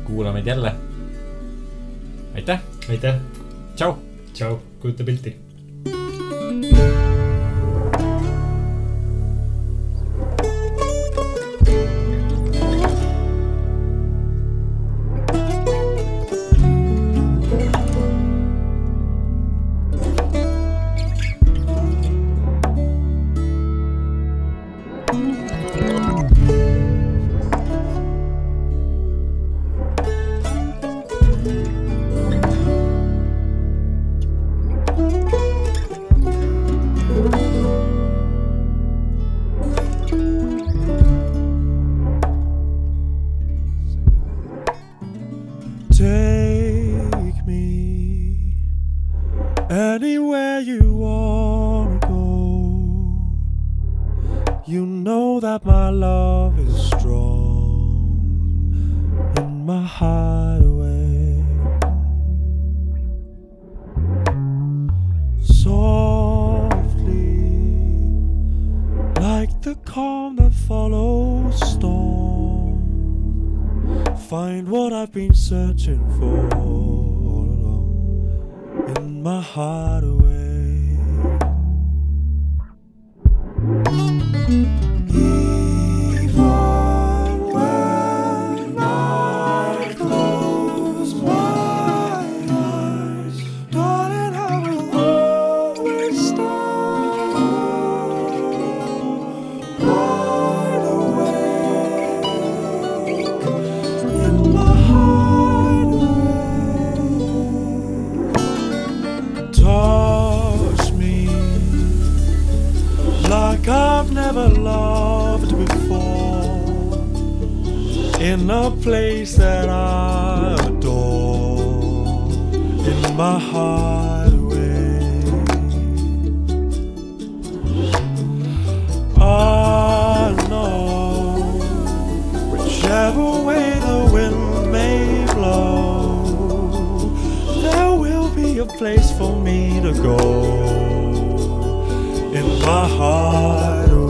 kuula meid jälle. aitäh. aitäh. tšau. tšau, kujuta pilti. thank you whichever way the wind may blow, there will be a place for me to go in my heart.